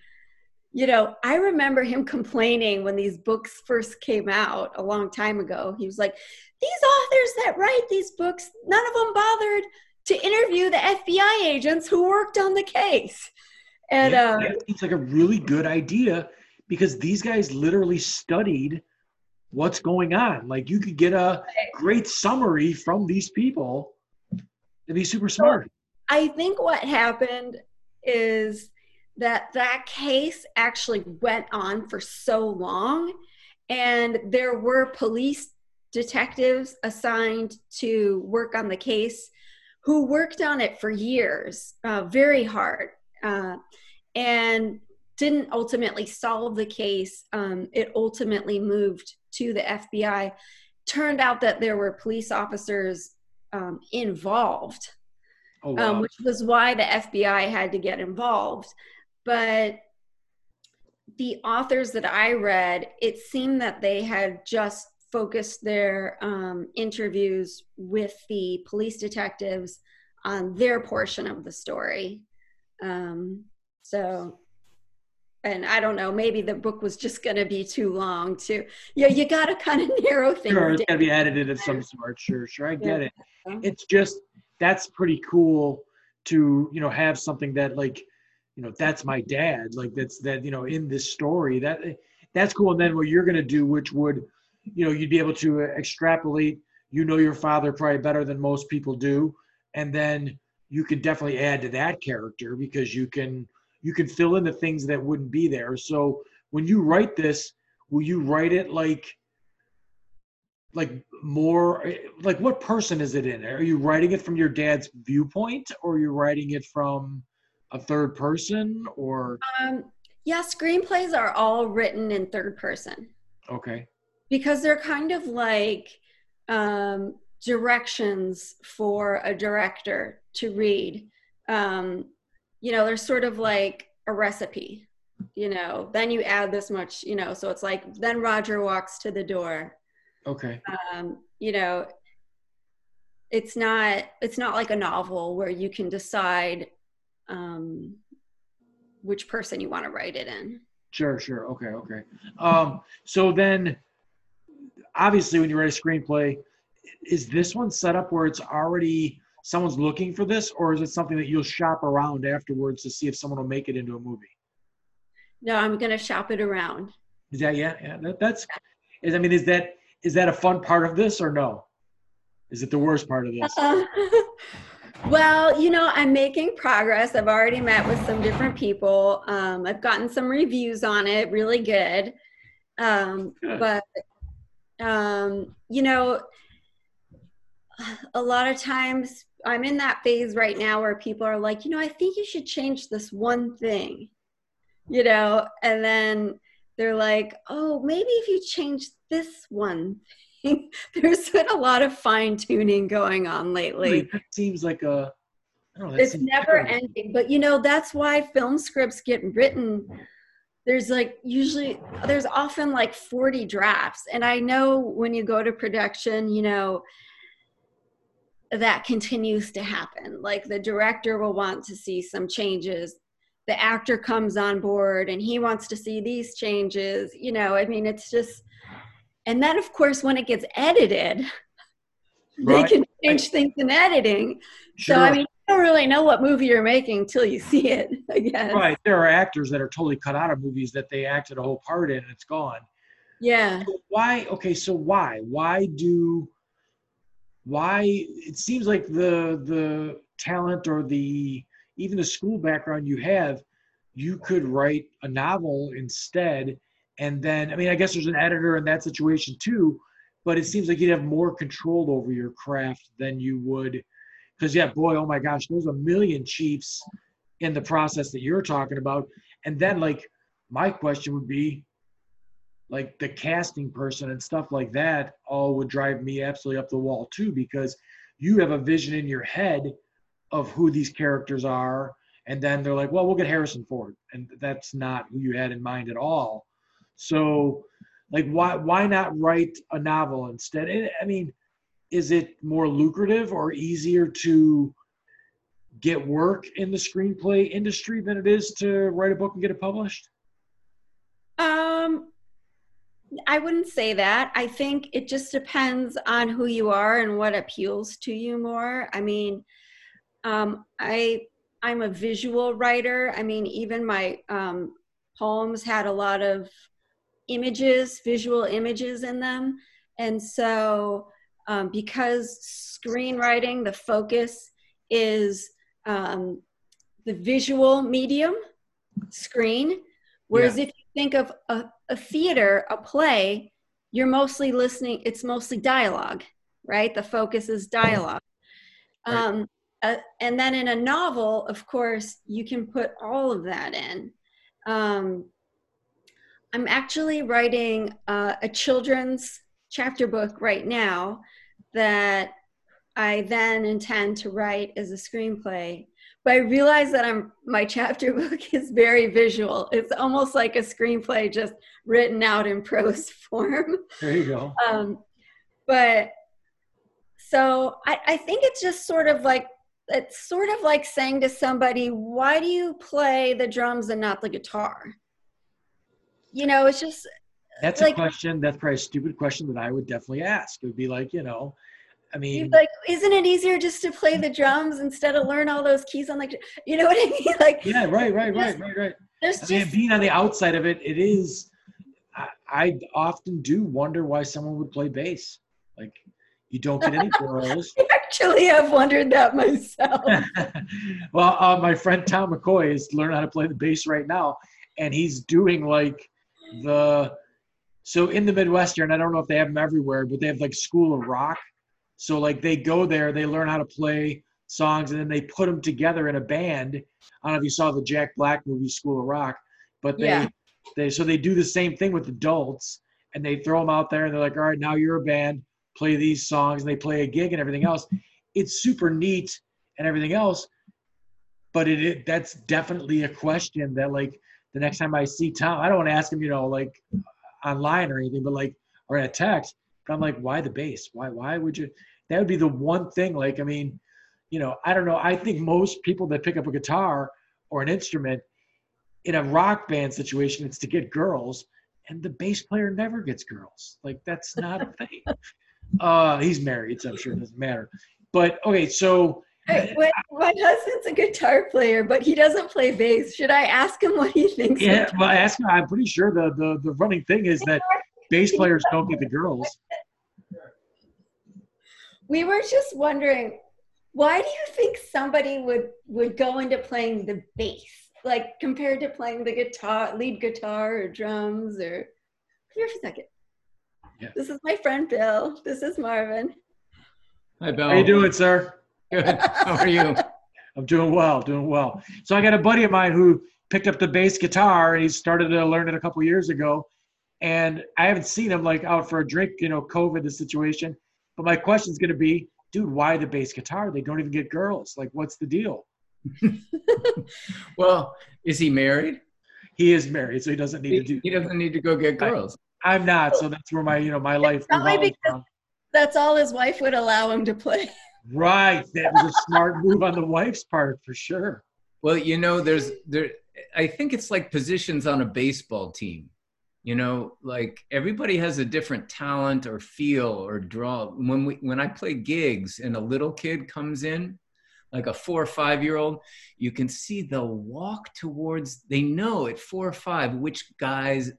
you know, I remember him complaining when these books first came out a long time ago. He was like, These authors that write these books, none of them bothered to interview the FBI agents who worked on the case. And yeah, uh, it's like a really good idea because these guys literally studied what's going on. Like you could get a great summary from these people to be super smart. I think what happened is that that case actually went on for so long and there were police detectives assigned to work on the case who worked on it for years uh, very hard uh, and didn't ultimately solve the case um, it ultimately moved to the fbi turned out that there were police officers um, involved oh, um, wow. um, which was why the fbi had to get involved but the authors that I read, it seemed that they had just focused their um, interviews with the police detectives on their portion of the story. Um, so, and I don't know, maybe the book was just going to be too long to, yeah, you got to kind of [LAUGHS] narrow things. Sure, it's got to be edited of some sort. Sure, sure, I get yeah. it. It's just that's pretty cool to you know have something that like you know that's my dad like that's that you know in this story that that's cool and then what you're going to do which would you know you'd be able to extrapolate you know your father probably better than most people do and then you can definitely add to that character because you can you can fill in the things that wouldn't be there. So when you write this will you write it like like more like what person is it in? Are you writing it from your dad's viewpoint or are you writing it from a third person or? Um, yeah screenplays are all written in third person. Okay. Because they're kind of like um, directions for a director to read. Um, you know they're sort of like a recipe you know then you add this much you know so it's like then roger walks to the door okay um, you know it's not it's not like a novel where you can decide um, which person you want to write it in. Sure, sure. Okay, okay. Um, so then, obviously, when you write a screenplay, is this one set up where it's already someone's looking for this, or is it something that you'll shop around afterwards to see if someone will make it into a movie? No, I'm going to shop it around. Is that yeah? Yeah, that, that's. Is I mean, is that is that a fun part of this or no? Is it the worst part of this? [LAUGHS] Well, you know, I'm making progress. I've already met with some different people. Um, I've gotten some reviews on it, really good. Um, good. But, um, you know, a lot of times I'm in that phase right now where people are like, you know, I think you should change this one thing, you know, and then they're like, oh, maybe if you change this one thing. [LAUGHS] there's been a lot of fine tuning going on lately. It seems like a. Know, it's never terrible. ending, but you know that's why film scripts get written. There's like usually there's often like 40 drafts, and I know when you go to production, you know that continues to happen. Like the director will want to see some changes. The actor comes on board and he wants to see these changes. You know, I mean, it's just and then, of course, when it gets edited, [LAUGHS] right. they can change right. things in editing. Sure. So, I mean, you don't really know what movie you're making until you see it, [LAUGHS] I guess. Right. There are actors that are totally cut out of movies that they acted a whole part in and it's gone. Yeah. So why? Okay, so why? Why do why it seems like the the talent or the even the school background you have you could write a novel instead and then, I mean, I guess there's an editor in that situation too, but it seems like you'd have more control over your craft than you would. Because, yeah, boy, oh my gosh, there's a million chiefs in the process that you're talking about. And then, like, my question would be like the casting person and stuff like that all would drive me absolutely up the wall too because you have a vision in your head of who these characters are and then they're like well we'll get harrison ford and that's not who you had in mind at all. So like why why not write a novel instead? I mean is it more lucrative or easier to get work in the screenplay industry than it is to write a book and get it published I wouldn't say that. I think it just depends on who you are and what appeals to you more. I mean, um, I I'm a visual writer. I mean, even my um, poems had a lot of images, visual images in them, and so um, because screenwriting, the focus is um, the visual medium, screen. Whereas yeah. if you think of a, a theater, a play, you're mostly listening, it's mostly dialogue, right? The focus is dialogue. Right. Um, uh, and then in a novel, of course, you can put all of that in. Um, I'm actually writing uh, a children's chapter book right now that I then intend to write as a screenplay but I realize that I'm my chapter [LAUGHS] book is very visual. It's almost like a screenplay just written out in [LAUGHS] prose form. There you go. Um, but so I, I think it's just sort of like it's sort of like saying to somebody, why do you play the drums and not the guitar? You know, it's just that's like, a question. That's probably a stupid question that I would definitely ask. It would be like, you know, I mean, like, isn't it easier just to play the drums instead of learn all those keys on like, [LAUGHS] you know what I mean? [LAUGHS] Like, yeah, right, right, right, right, right. There's I just, mean, being on the outside of it, it is. I, I often do wonder why someone would play bass. Like, you don't get any [LAUGHS] girls. I actually have wondered that myself. well, uh, my friend Tom McCoy is learning how to play the bass right now, and he's doing like the. So in the Midwest here, and I don't know if they have them everywhere, but they have like School of Rock so like they go there, they learn how to play songs, and then they put them together in a band. I don't know if you saw the Jack Black movie School of Rock, but they yeah. they so they do the same thing with adults, and they throw them out there, and they're like, all right, now you're a band, play these songs, and they play a gig and everything else. It's super neat and everything else, but it, it that's definitely a question that like the next time I see Tom, I don't want to ask him, you know, like online or anything, but like or in a text but I'm like, why the bass? Why why would you? That would be the one thing. Like, I mean, you know, I don't know. I think most people that pick up a guitar or an instrument in a rock band situation, it's to get girls, and the bass player never gets girls. Like, that's not a thing. [LAUGHS] Uh, he's married, so I'm sure it doesn't matter. But okay, so. Hey, my, my husband's a guitar player, but he doesn't play bass. Should I ask him what he thinks? Yeah, well, ask him. I'm pretty sure the, the, the running thing is that bass players don't get the girls. We were just wondering, why do you think somebody would would go into playing the bass, like compared to playing the guitar, lead guitar, or drums, or here for a second. Yeah. This is my friend Bill. This is Marvin. Hi, Bill. How you doing, sir? Good. [LAUGHS] How are you? I'm doing well, doing well. So I got a buddy of mine who picked up the bass guitar and he started to learn it a couple years ago and I haven't seen him like out for a drink, you know, COVID the situation. But my question is going to be, dude, why the bass guitar? They don't even get girls. Like, what's the deal? [LAUGHS] well, is he married? He is married, so he doesn't need he, to do. He doesn't need to go get girls. I, am not, so that's where my, you know, my life. That's all his wife would allow him to play. Right, that was a smart move on the wife's part for sure. Well, you know, there's there. I think it's like positions on a baseball team you know like everybody has a different talent or feel or draw. When we when i play gigs and a little kid comes in like a four or five year old you can see they'll walk towards they know at four or five which guys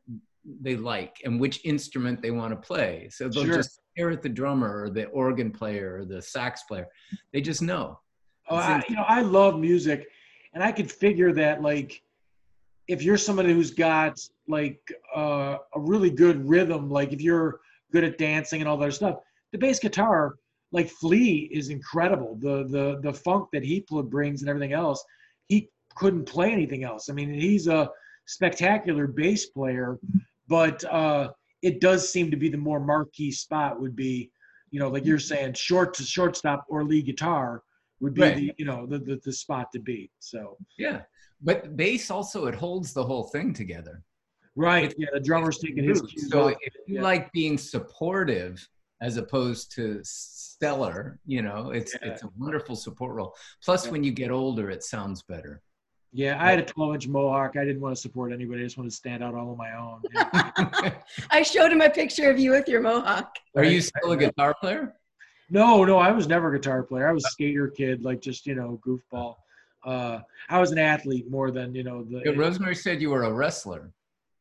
they like and which instrument they want to play. So they'll sure. just stare at the drummer or the organ player or the sax player. They just know. Oh I, you know i love music and i could figure that like if you're somebody who's got like uh, a really good rhythm, like if you're good at dancing and all that stuff, the bass guitar, like Flea, is incredible. The the the funk that he brings and everything else, he couldn't play anything else. I mean, he's a spectacular bass player, but uh, it does seem to be the more marquee spot would be, you know, like you're saying, short to shortstop or lead guitar would be Right. the you know the, the the spot to be. So Yeah. But bass also it holds the whole thing together. right, It's- yeah, the drummer's taking his cues So off. if you Yeah. like being supportive as opposed to stellar, you know, it's Yeah. it's a wonderful support role. Plus, Yeah. when you get older, it sounds better. Yeah, I had a 12 inch mohawk. I didn't want to support anybody. I just wanted to stand out all on my own. Yeah. [LAUGHS] [LAUGHS] I showed him a picture of you with your mohawk. Are you still a guitar player? no, no, I was never a guitar player. I was a skater kid, like just you know goofball. Uh, I was an athlete more than you know the. Yeah, Rosemary said you were a wrestler.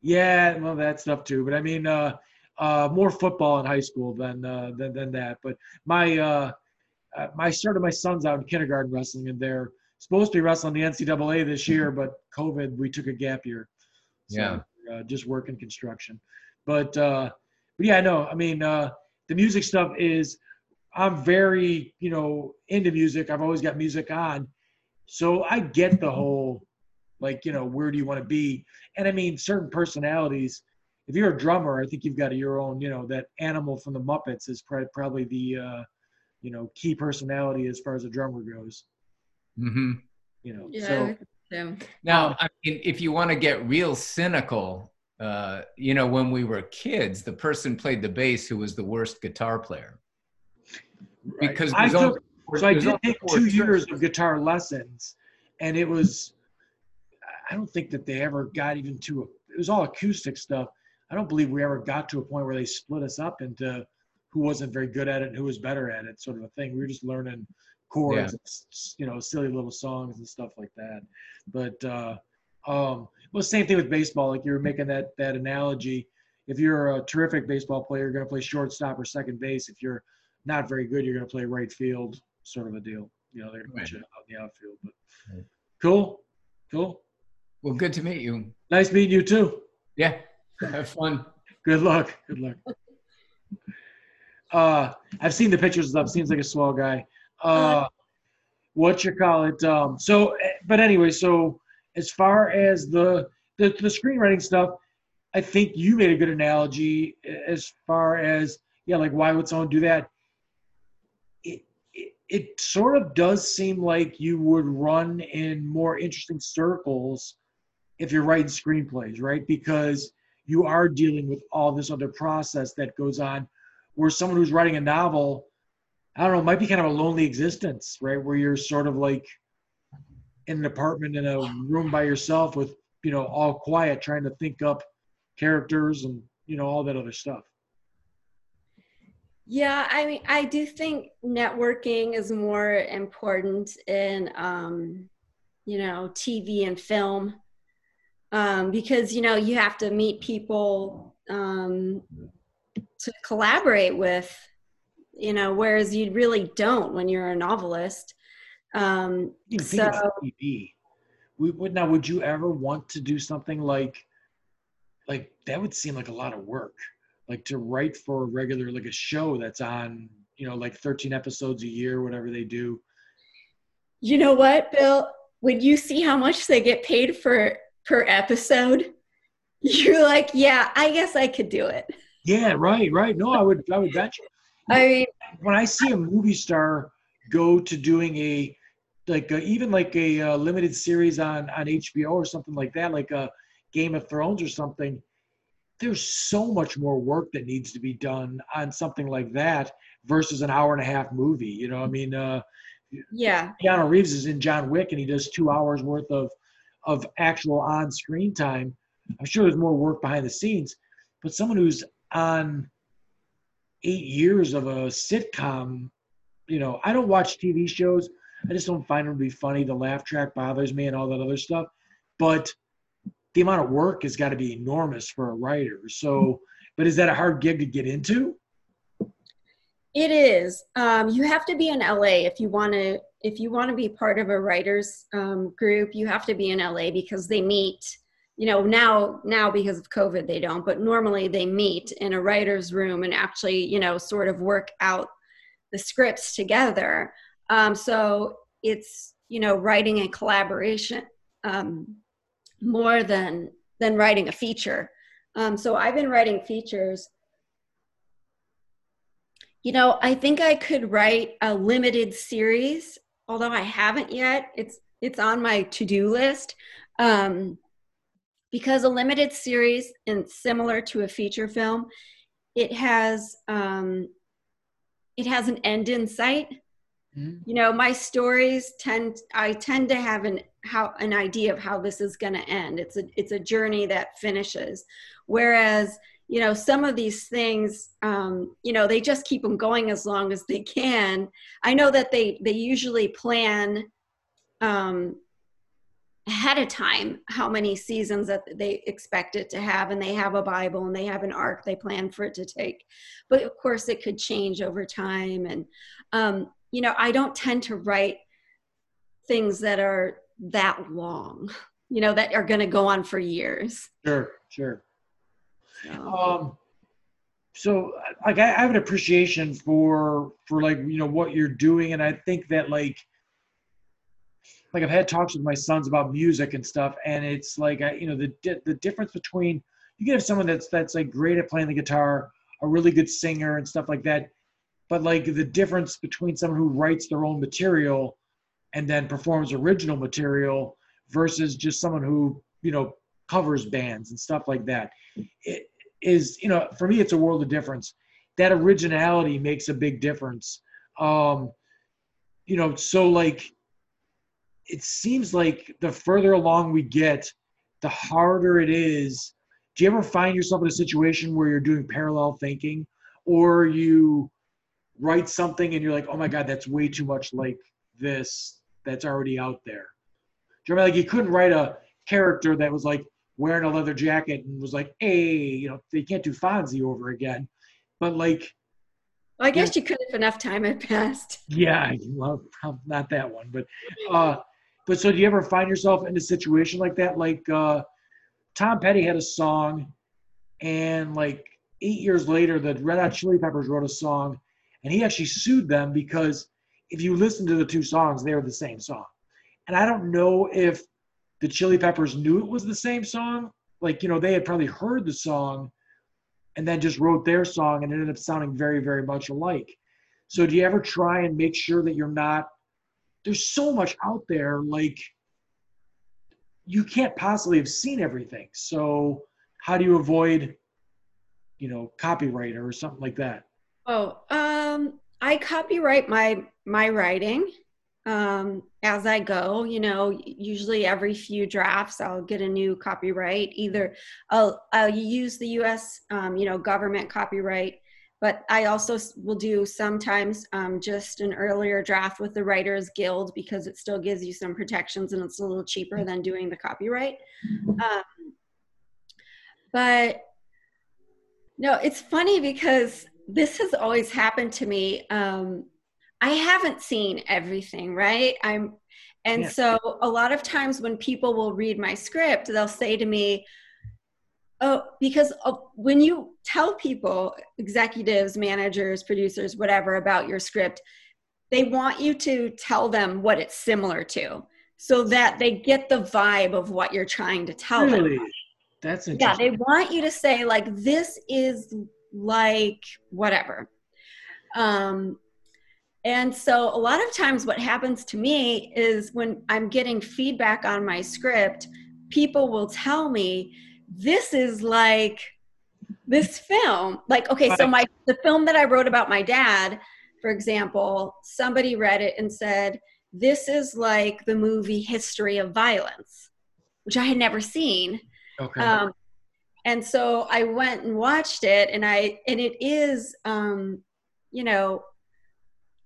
Yeah, well, that stuff too. But I mean, uh, uh, more football in high school than uh, than than that. But my uh, uh, my started my sons out in kindergarten wrestling, and they're supposed to be wrestling the NCAA this year, [LAUGHS] but COVID, we took a gap year. So, Yeah. Uh, just working construction, but uh, but yeah, no, I mean, uh, the music stuff is. I'm very, you know, into music. I've always got music on, so I get the whole, like, you know, where do you want to be? And I mean, certain personalities. If you're a drummer, I think you've got your own, you know, that animal from the Muppets is prob- probably the, uh, you know, key personality as far as a drummer goes. Mm-hmm. You know, Yeah. so yeah. Now, I mean, if you want to get real cynical, uh, you know, when we were kids, the person played the bass who was the worst guitar player right. because I there's only took, four- so I did take two years of guitar lessons, and it was. I don't think that they ever got even to a. It was all acoustic stuff. I don't believe we ever got to a point where they split us up into who wasn't very good at it and who was better at it, sort of a thing. We were just learning chords, Yeah. and, you know, silly little songs and stuff like that. But uh, um, well, same thing with baseball. Like you were making that that analogy. If you're a terrific baseball player, you're going to play shortstop or second base. If you're not very good, you're going to play right field, sort of a deal. You know, they're going to put you out in the outfield. But Right. cool, cool. Well, good to meet you. Nice meeting you too. Yeah, [LAUGHS] have fun. Good luck. Good luck. Uh, I've seen the pictures and stuff. Seems like a swell guy. Uh, what you call it? Um, so, eh, but anyway, so as far as the, the the screenwriting stuff, I think you made a good analogy as far as yeah, like why would someone do that? It, sort of does seem like you would run in more interesting circles if you're writing screenplays, right? Because you are dealing with all this other process that goes on where someone who's writing a novel i don't know might be kind of a lonely existence right where you're sort of like in an apartment in a room by yourself with you know all quiet trying to think up characters and you know all that other stuff Yeah, I mean, I do think networking is more important in, um, you know, TV and film um, because, you know, you have to meet people um, to collaborate with, you know, whereas you really don't when you're a novelist. Um, you think of So- TV. We would now. Would you ever want to do something like, like that? Would seem like a lot of work. Like to write for a regular, like a show that's on, you know, like 13 episodes a year, whatever they do. you know what, Bill? When you see how much they get paid for per episode, you're like, yeah, I guess I could do it. Yeah, right, right. No, I would, I would bet you. [LAUGHS] I mean, when I see a movie star go to doing a like a, even like a, uh limited series on on HBO or something like that, like a Game of Thrones or something, there's so much more work that needs to be done on something like that versus an hour and a half movie. You know, I mean, uh, yeah, Keanu Reeves is in John Wick and he does two hours worth of of actual on screen time. I'm sure there's more work behind the scenes, but someone who's on eight years of a sitcom, you know, I don't watch TV shows. I just don't find them to be funny. The laugh track bothers me and all that other stuff. But the amount of work has got to be enormous for a writer. So, but is that a hard gig to get into? it is. Um, you have to be in LA if you want to. If you want to be part of a writers um, group, you have to be in LA because they meet. You know, now now because of COVID, they don't. But normally, they meet in a writers' room and actually, you know, sort of work out the scripts together. Um, so it's you know writing a collaboration um, more than than writing a feature Um, so I've been writing features. You know, I think I could write a limited series, although I haven't yet. It's it's on my to-do list. Um, because a limited series and similar to a feature film, it has um, it has an end in sight. Mm-hmm. You know, my stories tend I tend to have an how an idea of how this is going to end. It's a it's a journey that finishes, whereas you know some of these things um, you know they just keep them going as long as they can. I know that they they usually plan um, ahead of time how many seasons that they expect it to have and they have a bible and they have an arc they plan for it to take but of course it could change over time and um, you know i don't tend to write things that are that long you know that are going to go on for years sure sure so. um so like I have an appreciation for for like you know what you're doing and i think that like like I've had talks with my sons about music and stuff, and it's like I, you know the the difference between you can have someone that's that's like great at playing the guitar, a really good singer and stuff like that, but like the difference between someone who writes their own material and then performs original material versus just someone who you know covers bands and stuff like that it is you know for me it's a world of difference that originality makes a big difference um you know so like it seems like the further along we get, the harder it is. Do you ever find yourself in a situation where you're doing parallel thinking or you write something and you're like, oh my God, that's way too much like this that's already out there? Do you remember like you couldn't write a character that was like wearing a leather jacket and was like, hey, you know, they can't do Fonzie over again. But like, well, I guess you could if enough time had passed. Yeah, well, not that one, but uh, but so do you ever find yourself in a situation like that? Like uh, Tom Petty had a song, and like eight years later, the Red Hot Chili Peppers wrote a song, and he actually sued them because if you listen to the two songs, they are the same song. And I don't know if the Chili Peppers knew it was the same song. Like, you know, they had probably heard the song and then just wrote their song and ended up sounding very, very much alike. So do you ever try and make sure that you're not there's so much out there like you can't possibly have seen everything so how do you avoid you know copyright or something like that oh uh, um i copyright my my writing um as i go you know usually every few drafts i'll get a new copyright either i'll, I'll use the us um, you know government copyright but I also will do sometimes um, just an earlier draft with the Writers Guild because it still gives you some protections and it's a little cheaper than doing the copyright. Um, but no, it's funny because this has always happened to me. Um, I haven't seen everything, right? I'm, and yeah. so a lot of times when people will read my script, they'll say to me, Oh, because when you tell people, executives, managers, producers, whatever, about your script, they want you to tell them what it's similar to so that they get the vibe of what you're trying to tell really? them. That's interesting. Yeah, they want you to say, like, this is like whatever. Um, and so a lot of times what happens to me is when I'm getting feedback on my script, people will tell me, this is like this film. Like okay so my the film that i wrote about my dad for example somebody read it and said this is like the movie history of violence which i had never seen. Okay. Um, and so i went and watched it and i and it is um you know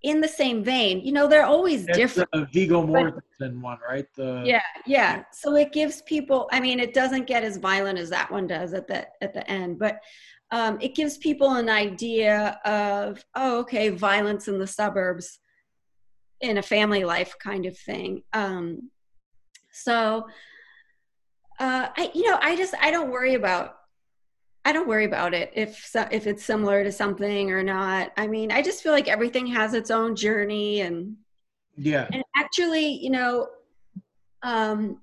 in the same vein. You know, they're always That's different. The Viggo Mortensen one, right? The yeah, yeah. So it gives people. I mean, it doesn't get as violent as that one does at the at the end, but um, it gives people an idea of oh, okay, violence in the suburbs, in a family life kind of thing. Um, so, uh, I you know, I just I don't worry about I don't worry about it if if it's similar to something or not. I mean, I just feel like everything has its own journey and yeah. And actually, you know, um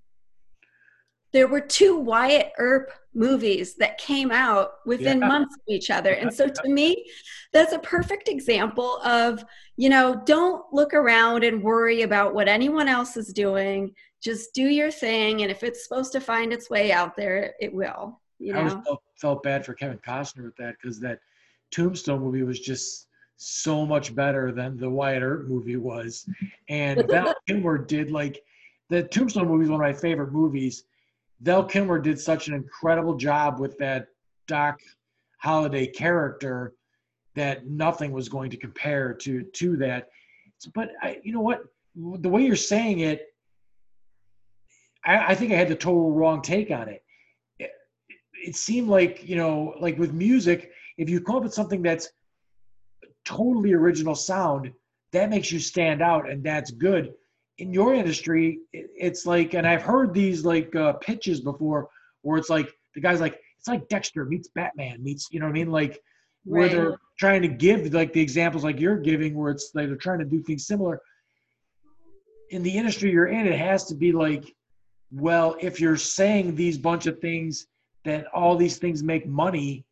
there were two Wyatt Earp movies that came out within Yeah. months of each other. And so to [LAUGHS] me, that's a perfect example of, you know, don't look around and worry about what anyone else is doing. Just do your thing. And if it's supposed to find its way out there, it will, you I always know? felt, felt bad for Kevin Costner with that because that Tombstone movie was just so much better than the Wyatt Earp movie was. And Val [LAUGHS] Kilmer did like the Tombstone movie is one of my favorite movies. Val Kilmer did such an incredible job with that Doc Holliday character that nothing was going to compare to to that. But I, you know what? The way you're saying it, I, I think I had the total wrong take on it. It seemed like you know like with music if you come up with something that's totally original sound that makes you stand out and that's good. In your industry it- it's like and i've heard these like uh, pitches before where it's like the guy's like it's like dexter meets batman meets you know what i mean? Like where Right. they're trying to give like the examples like you're giving where it's like they're trying to do things similar. In the industry you're in it has to be like well if you're saying these bunch of things that all these things make money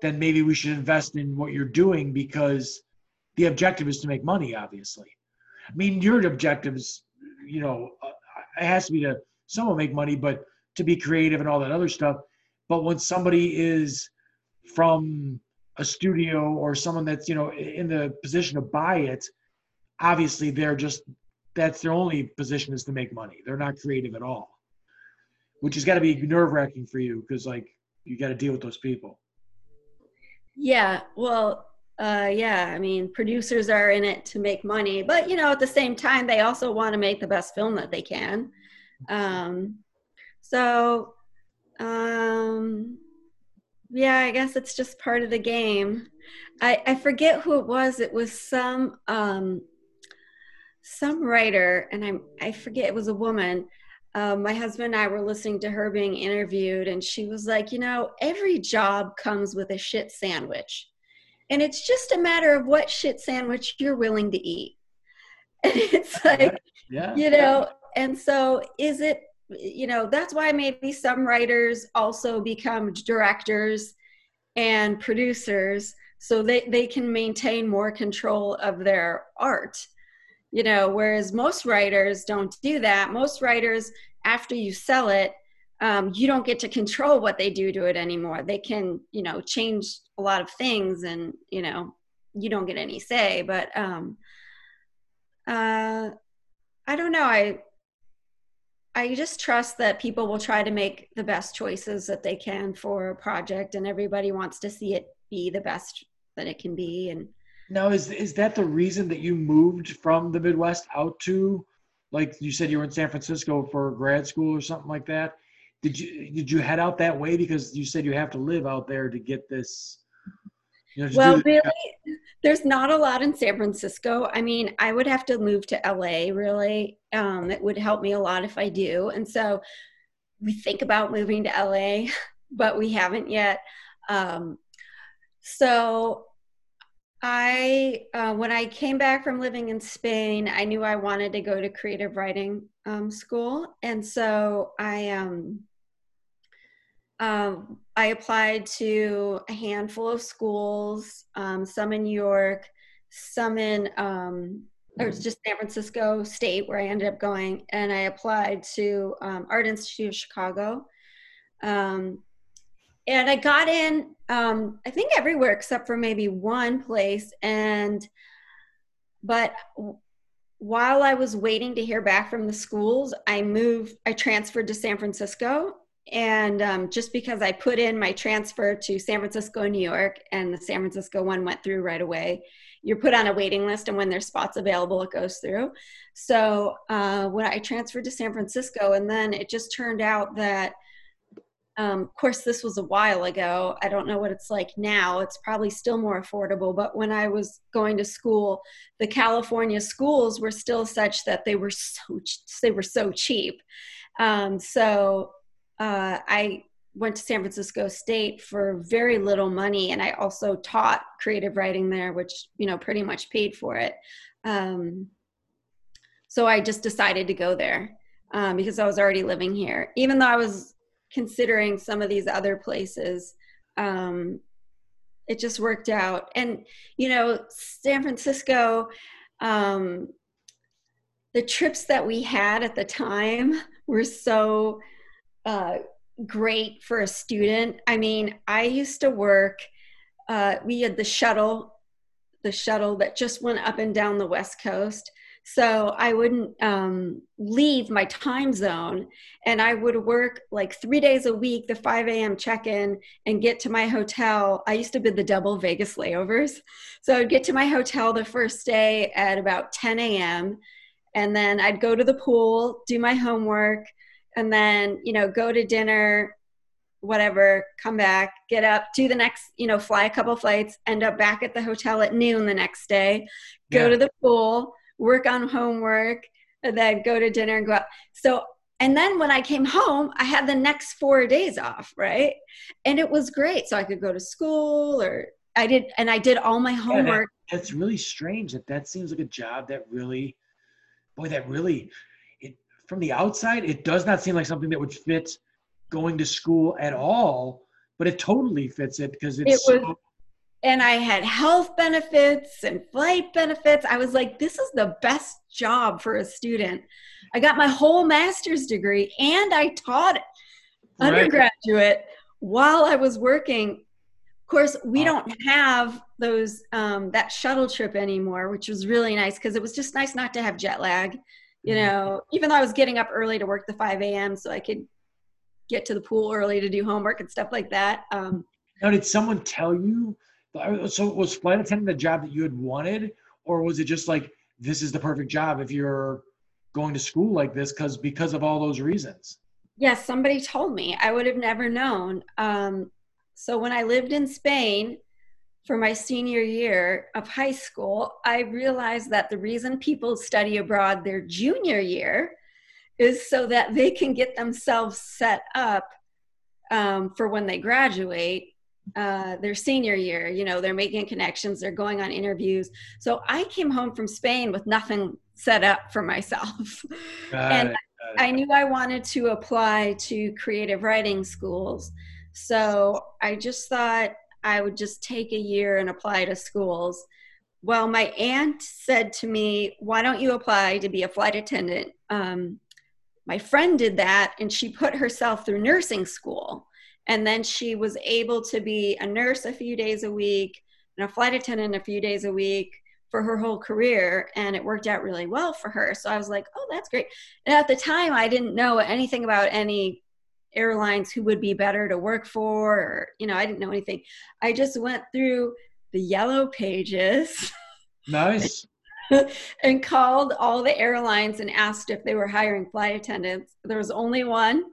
then maybe we should invest in what you're doing because the objective is to make money obviously. I mean your objective is you know uh, it has to be to someone make money but to be creative and all that other stuff. But when somebody is from a studio or someone that's you know in the position to buy it obviously they're just that's their only position is to make money they're not creative at all which has got to be nerve wracking for you because like you got to deal with those people Yeah, well, uh, yeah, I mean, producers are in it to make money, but you know, at the same time, they also want to make the best film that they can. Um, so, um, yeah, I guess it's just part of the game. I, I forget who it was. It was some um, some writer, and I'm I forget it was a woman. Um, my husband and I were listening to her being interviewed, and she was like, you know, every job comes with a shit sandwich. And it's just a matter of what shit sandwich you're willing to eat. [LAUGHS] And it's like, yeah you know, and so is it, you know, that's why maybe some writers also become directors and producers so they, they can maintain more control of their art you know whereas most writers don't do that. Most writers after you sell it um, you don't get to control what they do to it anymore. They can you know change a lot of things and you know you don't get any say. But um uh i don't know. I i just trust that people will try to make the best choices that they can for a project and everybody wants to see it be the best that it can be. And now is is that the reason that you moved from the midwest out to like you said you were in san francisco for grad school or something like that? Did you did you head out that way because you said you have to live out there to get this you know, well really there's not a lot in san francisco. I mean i would have to move to la really. Um, it would help me a lot if i do. And so we think about moving to la [LAUGHS] but we haven't yet. Um, so i uh, when i came back from living in spain i knew i wanted to go to creative writing um, school and so i um, um, I applied to a handful of schools, um, some in New York, some in um, or just San Francisco State, where I ended up going, and I applied to um, Art Institute of Chicago. Um, and I got in, um, I think everywhere except for maybe one place. And, but while I was waiting to hear back from the schools, I moved, I transferred to San Francisco and um, just because I put in my transfer to San Francisco New York, and the San Francisco one went through right away, you're put on a waiting list, and when there's spots available, it goes through. So uh, when I transferred to San Francisco, and then it just turned out that, um, of course, this was a while ago. I don't know what it's like now. It's probably still more affordable. But when I was going to school, the California schools were still such that they were so they were so cheap. Um, so uh, I went to San Francisco State for very little money, and I also taught creative writing there, which you know pretty much paid for it. Um, so I just decided to go there um, because I was already living here, even though I was considering some of these other places. Um, it just worked out. And, you know, San Francisco, um, the trips that we had at the time [LAUGHS] were so uh, great for a student. I mean, I used to work, uh, we had the shuttle, the shuttle that just went up and down the West Coast. So I wouldn't um, leave my time zone and I would work like three days a week, the 5 a.m. check in, and get to my hotel. I used to bid the double Vegas layovers. So I'd get to my hotel the first day at about 10 a.m. And then I'd go to the pool, do my homework, and then, you know, go to dinner, whatever, come back, get up, do the next, you know, fly a couple flights, end up back at the hotel at noon the next day, go yeah. to the pool work on homework, then go to dinner and go out. So, and then when I came home, I had the next four days off, right? And it was great. So I could go to school or I did, and I did all my homework. Yeah, that, that's really strange that that seems like a job that really, boy, that really, it, from the outside, it does not seem like something that would fit going to school at all, but it totally fits it because it's it was, so and I had health benefits and flight benefits. I was like, this is the best job for a student. I got my whole master's degree and I taught right. undergraduate while I was working. Of course, we don't have those um, that shuttle trip anymore, which was really nice because it was just nice not to have jet lag. You mm-hmm. know, even though I was getting up early to work the 5 a.m. so I could get to the pool early to do homework and stuff like that. Um, now, did someone tell you so was flight attendant the job that you had wanted, or was it just like this is the perfect job if you're going to school like this because because of all those reasons? Yes, somebody told me. I would have never known. Um, so when I lived in Spain for my senior year of high school, I realized that the reason people study abroad their junior year is so that they can get themselves set up um, for when they graduate uh, their senior year. You know, they're making connections, they're going on interviews. So I came home from Spain with nothing set up for myself. [LAUGHS] And it, I knew I wanted to apply to creative writing schools. So I just thought I would just take a year and apply to schools. Well, my aunt said to me, Why don't you apply to be a flight attendant? Um, my friend did that and she put herself through nursing school. And then she was able to be a nurse a few days a week and a flight attendant a few days a week for her whole career. And it worked out really well for her. So I was like, oh, that's great. And at the time, I didn't know anything about any airlines who would be better to work for, or, you know, I didn't know anything. I just went through the yellow pages. [LAUGHS] Nice. [LAUGHS] and called all the airlines and asked if they were hiring flight attendants. There was only one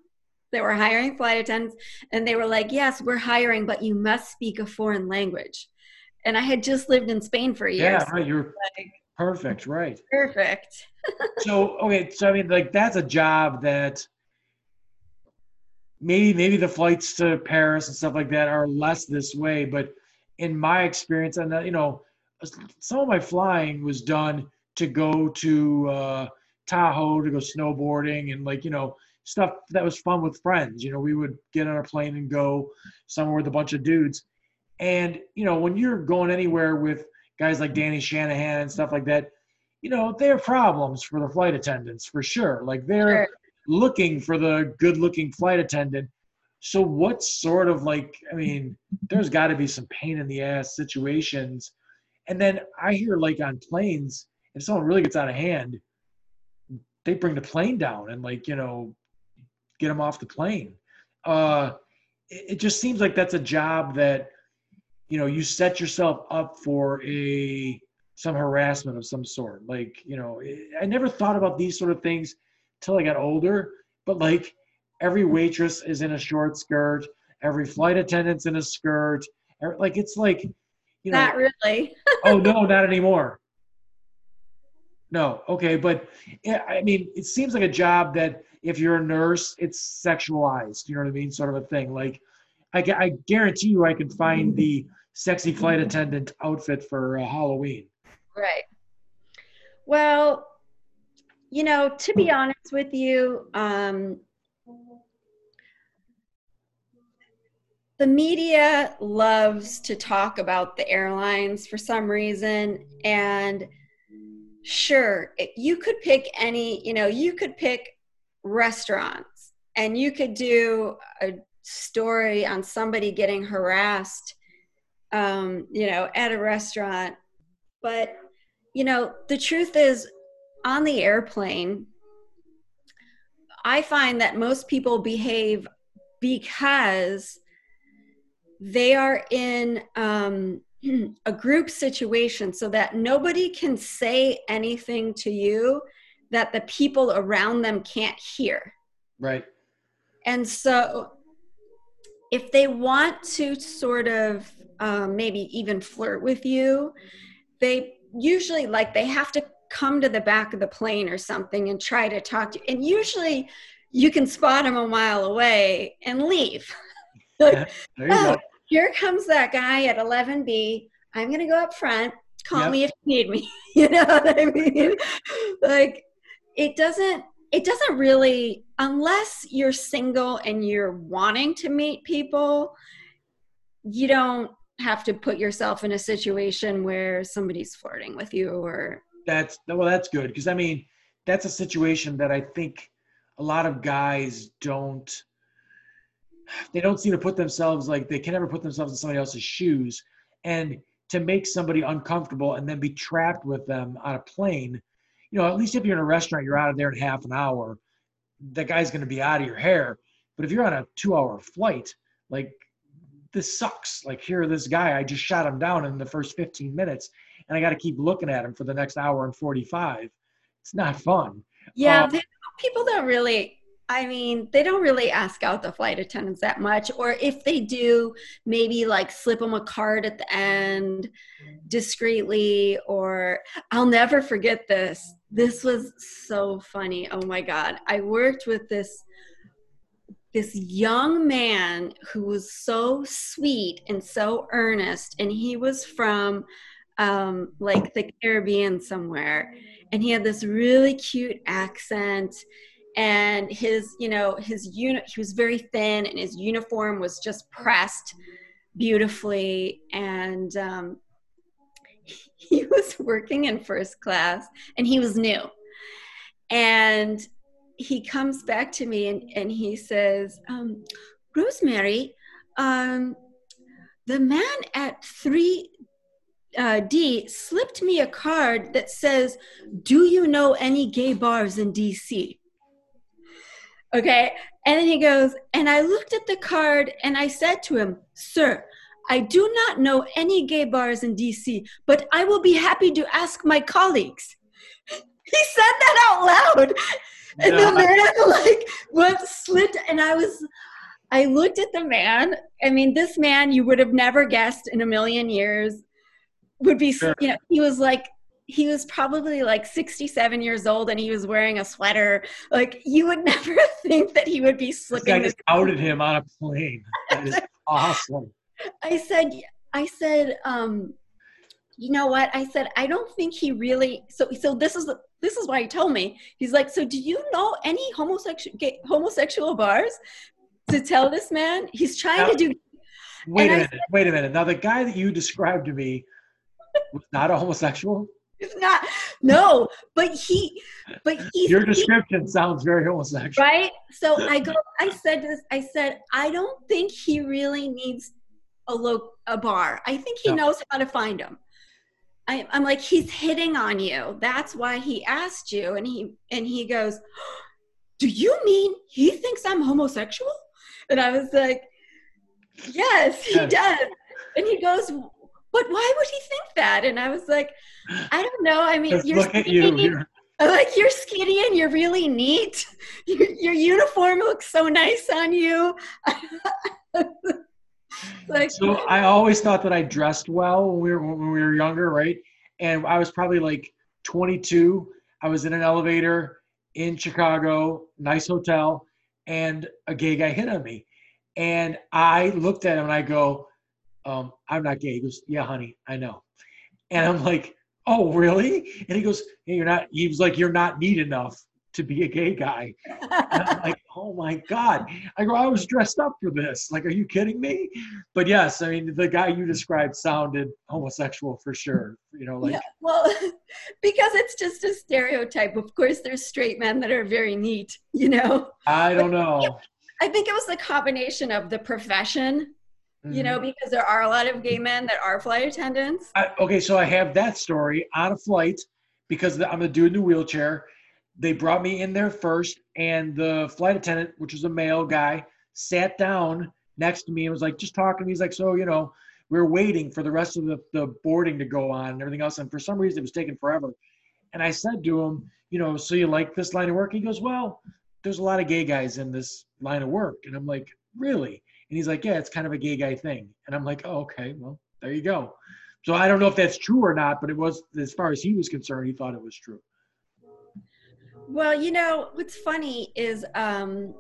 they were hiring flight attendants and they were like yes we're hiring but you must speak a foreign language. And i had just lived in spain for a year. Yeah right you're like, perfect right. perfect. [LAUGHS] So okay so i mean like that's a job that maybe maybe the flights to paris and stuff like that are less this way but in my experience and you know some of my flying was done to go to uh, tahoe to go snowboarding and like you know stuff that was fun with friends. You know, we would get on a plane and go somewhere with a bunch of dudes. And, you know, when you're going anywhere with guys like Danny Shanahan and stuff like that, you know, they're problems for the flight attendants for sure. Like they're sure. looking for the good looking flight attendant. So what sort of like, I mean, there's got to be some pain in the ass situations. And then I hear like on planes, if someone really gets out of hand, they bring the plane down and like, you know, get them off the plane. Uh, it, it just seems like that's a job that you know you set yourself up for a some harassment of some sort. Like you know, I never thought about these sort of things till I got older. But like every waitress is in a short skirt, every flight attendant's in a skirt. Like it's like you know. Not really. [LAUGHS] oh no, not anymore. No, okay, but I mean, it seems like a job that if you're a nurse, it's sexualized. You know what I mean? Sort of a thing. Like, I, I guarantee you, I can find the sexy flight attendant outfit for uh, Halloween. Right. Well, you know, to be honest with you, um, the media loves to talk about the airlines for some reason and sure you could pick any you know you could pick restaurants and you could do a story on somebody getting harassed um, you know at a restaurant. But you know the truth is on the airplane i find that most people behave because they are in um, [CLEARS THROAT] a group situation so that nobody can say anything to you that the people around them can't hear. Right. And so if they want to sort of um, maybe even flirt with you, they usually like they have to come to the back of the plane or something and try to talk to you. And usually you can spot them a mile away and leave. [LAUGHS] like, [LAUGHS] oh, here comes that guy at 11B. I'm going to go up front. Call yep. me if you need me. [LAUGHS] you know what I mean? like, it doesn't it doesn't really unless you're single and you're wanting to meet people you don't have to put yourself in a situation where somebody's flirting with you or that's well that's good because i mean that's a situation that i think a lot of guys don't they don't seem to put themselves like they can never put themselves in somebody else's shoes. And to make somebody uncomfortable and then be trapped with them on a plane you know, at least if you're in a restaurant, you're out of there in half an hour. That guy's going to be out of your hair. But if you're on a two hour flight, like this sucks. Like here, this guy, I just shot him down in the first 15 minutes and I got to keep looking at him for the next hour and 45. It's not fun. Yeah. Um, people don't really I mean, they don't really ask out the flight attendants that much. Or if they do, maybe like slip them a card at the end discreetly. Or I'll never forget this. This was so funny. Oh my God. I worked with this this young man who was so sweet and so earnest and he was from um, like the caribbean somewhere and he had this really cute accent and his you know his unit he was very thin and his uniform was just pressed beautifully and um, [LAUGHS] he was working in first class and he was new and he comes back to me and, and he says um, rosemary um, the man at 3 uh, slipped me a card that says, Do you know any gay bars in DC? Okay. And then he goes, and I looked at the card and I said to him, Sir, I do not know any gay bars in DC, but I will be happy to ask my colleagues. [LAUGHS] He said that out loud. And no. the man [LAUGHS] like went slit and I was I looked at the man. I mean, this man you would have never guessed in a million years would be sure. you know, he was like he was probably like 67 years old and he was wearing a sweater. Like you would [LAUGHS] never think that he would be slipping. I just outed him on a plane. That is awesome. I said, I said, um, you know what? I said, I don't think he really. So, so this is this is why he told me. He's like, so do you know any homosexual gay, homosexual bars? To tell this man, he's trying now, to do. Wait a minute. Said, wait a minute. Now, the guy that you described to me was not a homosexual. It's not no, but he but he Your description he, sounds very homosexual. Right? So I go I said this I said I don't think he really needs a low a bar. I think he no. knows how to find them. I, I'm like he's hitting on you. That's why he asked you and he and he goes, [GASPS] "Do you mean he thinks I'm homosexual?" And I was like, "Yes, he yes. does." And he goes, but why would he think that? And I was like, I don't know. I mean, you're at you. Like you're skinny and you're really neat. [LAUGHS] Your, your uniform looks so nice on you. [LAUGHS] [LAUGHS] like, so I always thought that I dressed well when we were when we were younger, right? And I was probably like 22. I was in an elevator in Chicago, nice hotel, and a gay guy hit on me. And I looked at him and I go, um, I'm not gay. He goes, yeah, honey, I know. And I'm like, oh, really? And he goes, hey, you're not, he was like, you're not neat enough to be a gay guy. And I'm like, [LAUGHS] oh my God. I go, I was dressed up for this. Like, are you kidding me? But yes, I mean, the guy you described sounded homosexual for sure. You know, like, yeah, well, [LAUGHS] because it's just a stereotype. Of course, there's straight men that are very neat, you know? I don't know. I think it was the combination of the profession, you know, Mhm. because there are a lot of gay men that are flight attendants. I, okay, so I have that story on a flight because I'm a dude in the wheelchair. They brought me in there first, and the flight attendant, which was a male guy, sat down next to me and was like, just talking. He's like, so, you know, we are waiting for the rest of the, the boarding to go on and everything else. And for some reason, it was taking forever. And I said to him, you know, so you like this line of work? He goes, well, there's a lot of gay guys in this line of work. And I'm like, really? And he's like, yeah, it's kind of a gay guy thing. And I'm like, oh, okay, well, there you go. So I don't know if that's true or not, but it was, as far as he was concerned, he thought it was true. Well, you know, what's funny is um,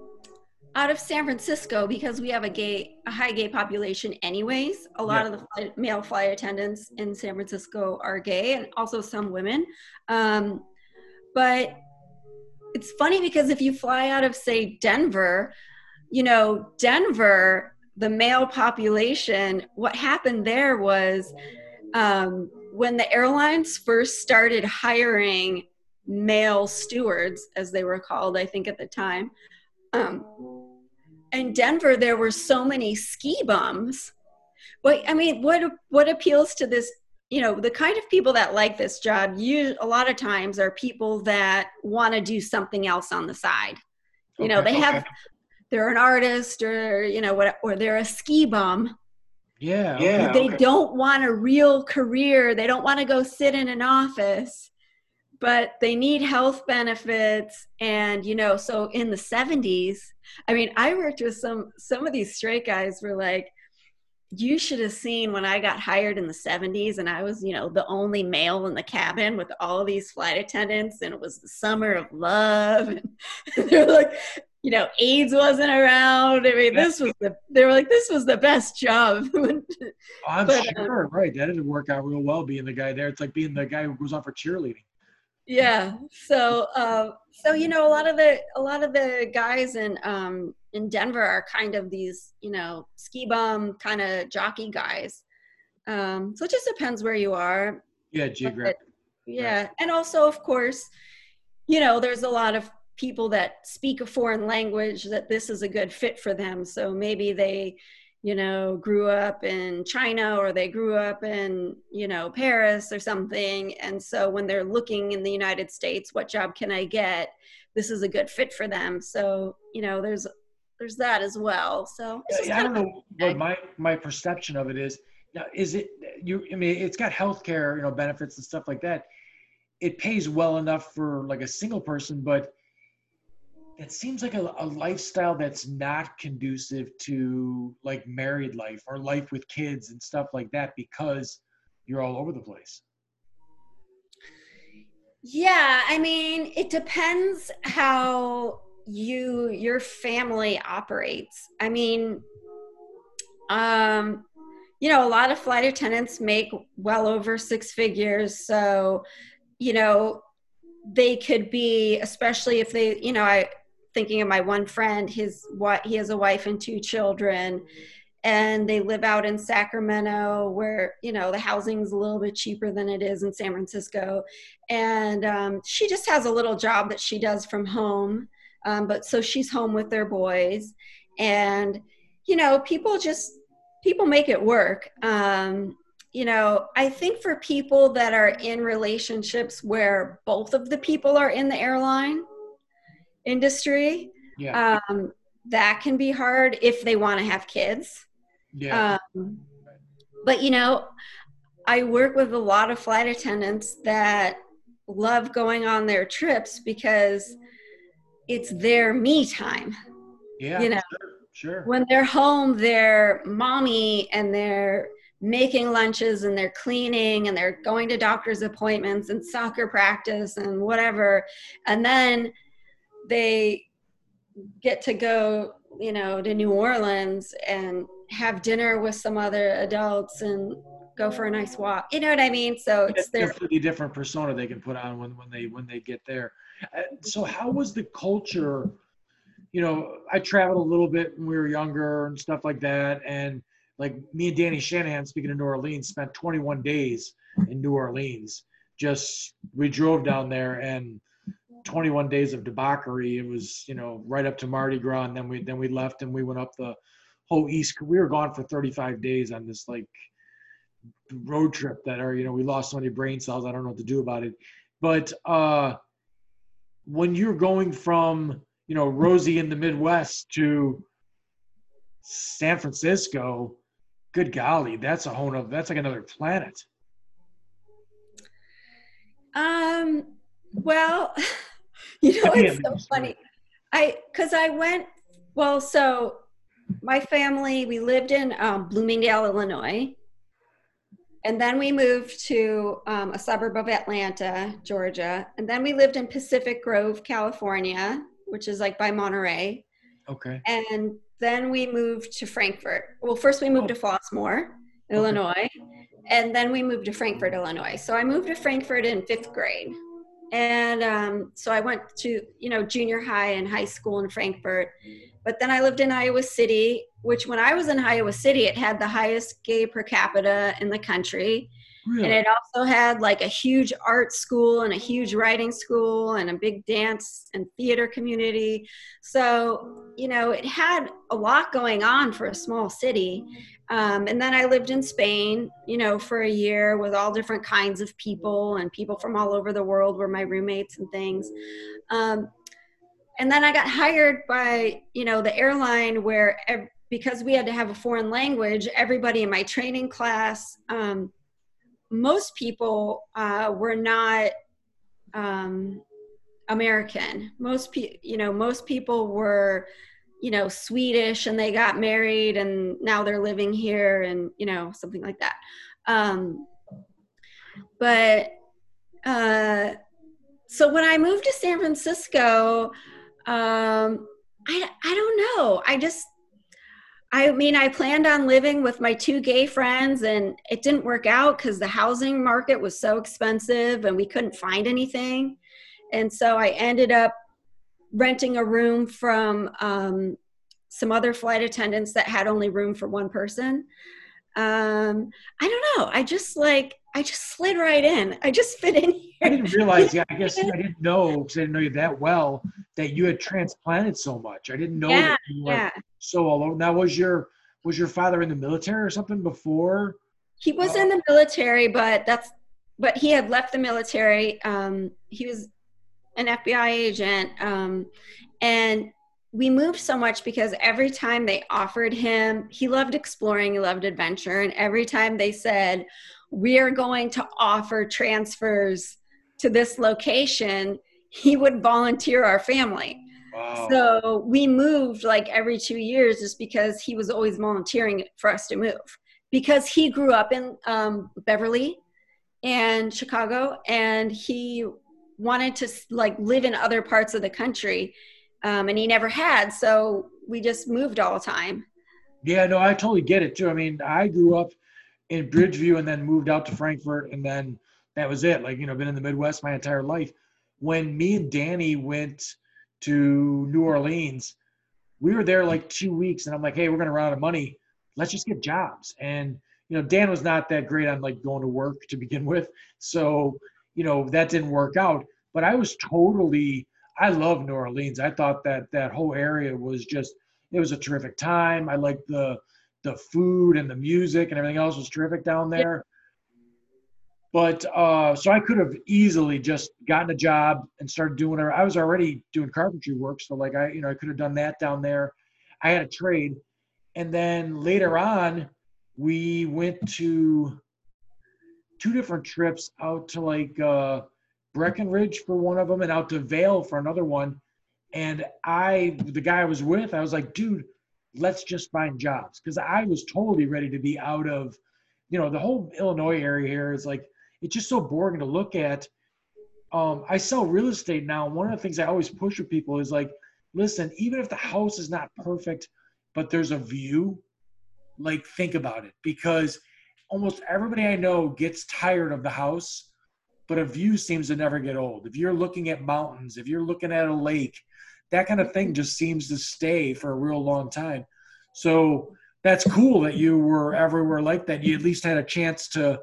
out of San Francisco, because we have a gay, a high gay population anyways, a lot Yeah. of the flight, male flight attendants in San Francisco are gay and also some women. Um, but it's funny because if you fly out of, say, Denver, you know, Denver, the male population, what happened there was um, when the airlines first started hiring male stewards, as they were called, I think at the time. Um, in Denver, there were so many ski bums. But I mean, what what appeals to this? You know, the kind of people that like this job, you a lot of times are people that want to do something else on the side. You know, Okay, they have they're an artist or you know what, or they're a ski bum. Yeah. Yeah. they okay. don't want a real career. They don't want to go sit in an office, but they need health benefits. And, you know, so in the 70s, I mean, I worked with some, some of these straight guys were like, you should have seen when I got hired in the 70s and I was, you know, the only male in the cabin with all these flight attendants and it was the summer of love. [LAUGHS] And they're like, you know, AIDS wasn't around. I mean, this was the, they were like, this was the best job. [LAUGHS] I'm But, uh, sure, right? That didn't work out real well being the guy there. It's like being the guy who goes on for cheerleading. Yeah so um so you know a lot of the a lot of the guys in um in denver are kind of these you know ski bum kind of jockey guys. Um so it just depends where you are. Yeah, geographic. yeah and also of course you know there's a lot of people that speak a foreign language that this is a good fit for them. So maybe they you know grew up in china or they grew up in you know paris or something and so when they're looking in the united states what job can i get this is a good fit for them so you know there's there's that as well so Yeah, I don't know what my my perception of it is. Now, is it you? I mean, it's got healthcare, you know, benefits and stuff like that. It pays well enough for like a single person, but it seems like a, a lifestyle that's not conducive to like married life or life with kids and stuff like that because you're all over the place. Yeah, I mean, it depends how you your family operates. I mean, um, you know, a lot of flight attendants make well over six figures, so you know, they could be, especially if they, you know, I thinking of my one friend, his what he has a wife and two children, and they live out in Sacramento, where you know the housing's a little bit cheaper than it is in San Francisco. And um, she just has a little job that she does from home um, but so she's home with their boys. And you know people just people make it work. Um, you know i think for people that are in relationships where both of the people are in the airline industry Yeah, um, that can be hard if they want to have kids yeah, um, but you know, I work with a lot of flight attendants that love going on their trips because it's their me time. yeah. you know, sure, sure. When they're home, they're mommy and they're making lunches and they're cleaning and they're going to doctor's appointments and soccer practice and whatever. And then they get to go, you know, to New Orleans and have dinner with some other adults and go for a nice walk. You know what I mean? So it's It's their a completely different persona they can put on when, when they when they get there. Uh, so how was the culture? You know, I traveled a little bit when we were younger and stuff like that, and like me and Danny Shanahan, speaking of New Orleans, spent 21 days in New Orleans. Just we drove down there and 21 days of debauchery. It was you know right up to Mardi Gras, and then we then we left and we went up the whole East. We were gone for 35 days on this like road trip that are you know we lost so many brain cells. I don't know what to do about it. But uh, when you're going from you know Rosie in the Midwest to San Francisco, good golly, that's a whole nother, that's like another planet. Um, well, [LAUGHS] [LAUGHS] you know, it's so funny. I, cause I went, well, so my family, we lived in um, Bloomingdale, Illinois. And then we moved to um, a suburb of Atlanta, Georgia. And then we lived in Pacific Grove, California, which is like by Monterey. Okay. And then we moved to Frankfort. Well, first we moved to Flossmoor, Illinois, and then we moved to Frankfort, Illinois. So I moved to Frankfort in fifth grade. And um, so I went to, you know, junior high and high school in Frankfort. But then I lived in Iowa City, which when I was in Iowa City, it had the highest gay per capita in the country. Really? And it also had like a huge art school and a huge writing school and a big dance and theater community. So, you know, it had a lot going on for a small city. Um, and then I lived in Spain, you know, for a year with all different kinds of people and people from all over the world were my roommates and things. Um, and then I got hired by, you know, the airline where, because we had to have a foreign language, everybody in my training class, um, most people uh, were not um, American. Most people, you know, most people were, you know, Swedish and they got married and now they're living here and, you know, something like that. Um, but uh, so when I moved to San Francisco, um, I, I don't know. I just I mean, I planned on living with my two gay friends, and it didn't work out because the housing market was so expensive and we couldn't find anything. And so I ended up renting a room from um, some other flight attendants that had only room for one person. Um, I don't know. I just like, I just slid right in. I just fit in here. I didn't realize, yeah, I [LAUGHS] guess I didn't know because I didn't know you that well that you had transplanted so much. I didn't know yeah, that you were yeah. so alone. Now, was your was your father in the military or something before? He was uh, in the military, but that's but he had left the military. Um, he was an FBI agent, um, and we moved so much because every time they offered him, he loved exploring, he loved adventure, and every time they said, "We are going to offer transfers to this location," he would volunteer our family. Wow. So we moved like every two years just because he was always volunteering for us to move. Because he grew up in um, Beverly and Chicago, and he wanted to like live in other parts of the country, um, and he never had. So we just moved all the time. Yeah, no, I totally get it too. I mean, I grew up in Bridgeview and then moved out to Frankfort, and then that was it. Like you know, been in the Midwest my entire life when me and Danny went to New Orleans, we were there like two weeks, and I'm like, hey, we're gonna run out of money. Let's just get jobs. And you know, Dan was not that great on like going to work to begin with, so you know that didn't work out. But I was totally, I love New Orleans. I thought that that whole area was just, it was a terrific time. I liked the the food and the music and everything else was terrific down there. But uh, so I could have easily just gotten a job and started doing it. I was already doing carpentry work, so like I, you know, I could have done that down there. I had a trade, and then later on, we went to two different trips out to like uh, Breckenridge for one of them, and out to Vail for another one. And I, the guy I was with, I was like, dude, let's just find jobs because I was totally ready to be out of, you know, the whole Illinois area here is like it's just so boring to look at. Um, I sell real estate now. One of the things I always push with people is like, listen, even if the house is not perfect, but there's a view, like think about it because almost everybody I know gets tired of the house but a view seems to never get old. If you're looking at mountains, if you're looking at a lake, that kind of thing just seems to stay for a real long time. So that's cool that you were everywhere like that. You at least had a chance to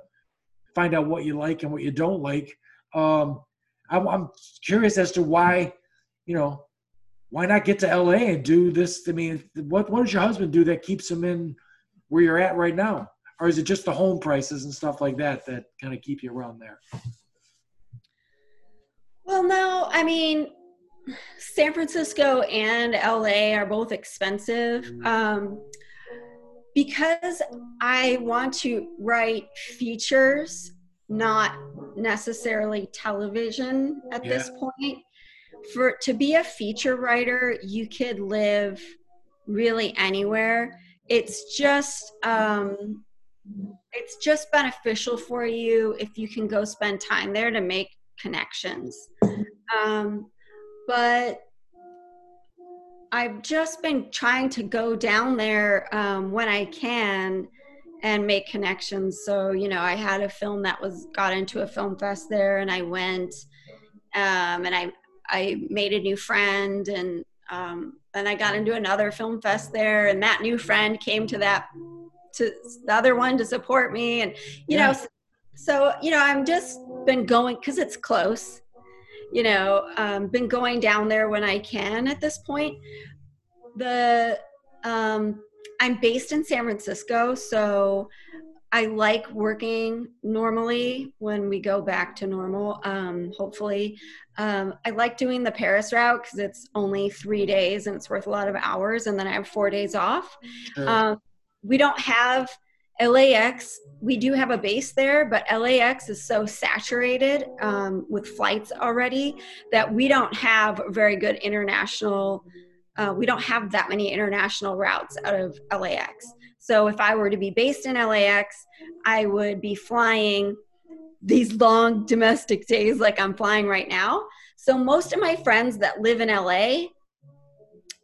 find out what you like and what you don't like. Um, I'm, I'm curious as to why, you know, why not get to LA and do this? I mean, what what does your husband do that keeps him in where you're at right now, or is it just the home prices and stuff like that that kind of keep you around there? Well, no, I mean, San Francisco and LA are both expensive. Mm-hmm. Um, because I want to write features, not necessarily television at Yeah. this point. For to be a feature writer, you could live really anywhere. It's just um, it's just beneficial for you if you can go spend time there to make connections. Um, but I've just been trying to go down there um, when I can and make connections. So you know, I had a film that was got into a film fest there, and I went, um, and I I made a new friend, and um, then I got into another film fest there, and that new friend came to that to the other one to support me, and you Yeah. know, so you know, I'm just been going because it's close you know um, been going down there when i can at this point. The um, i'm based in san francisco so i like working normally when we go back to normal um, hopefully. Um, i like doing the paris route because it's only three days and it's worth a lot of hours and then i have four days off. Sure. um, we don't have LAX. We do have a base there, but LAX is so saturated um, with flights already that we don't have very good international. Uh, we don't have that many international routes out of LAX. So if I were to be based in LAX, I would be flying these long domestic days like I'm flying right now. So most of my friends that live in LA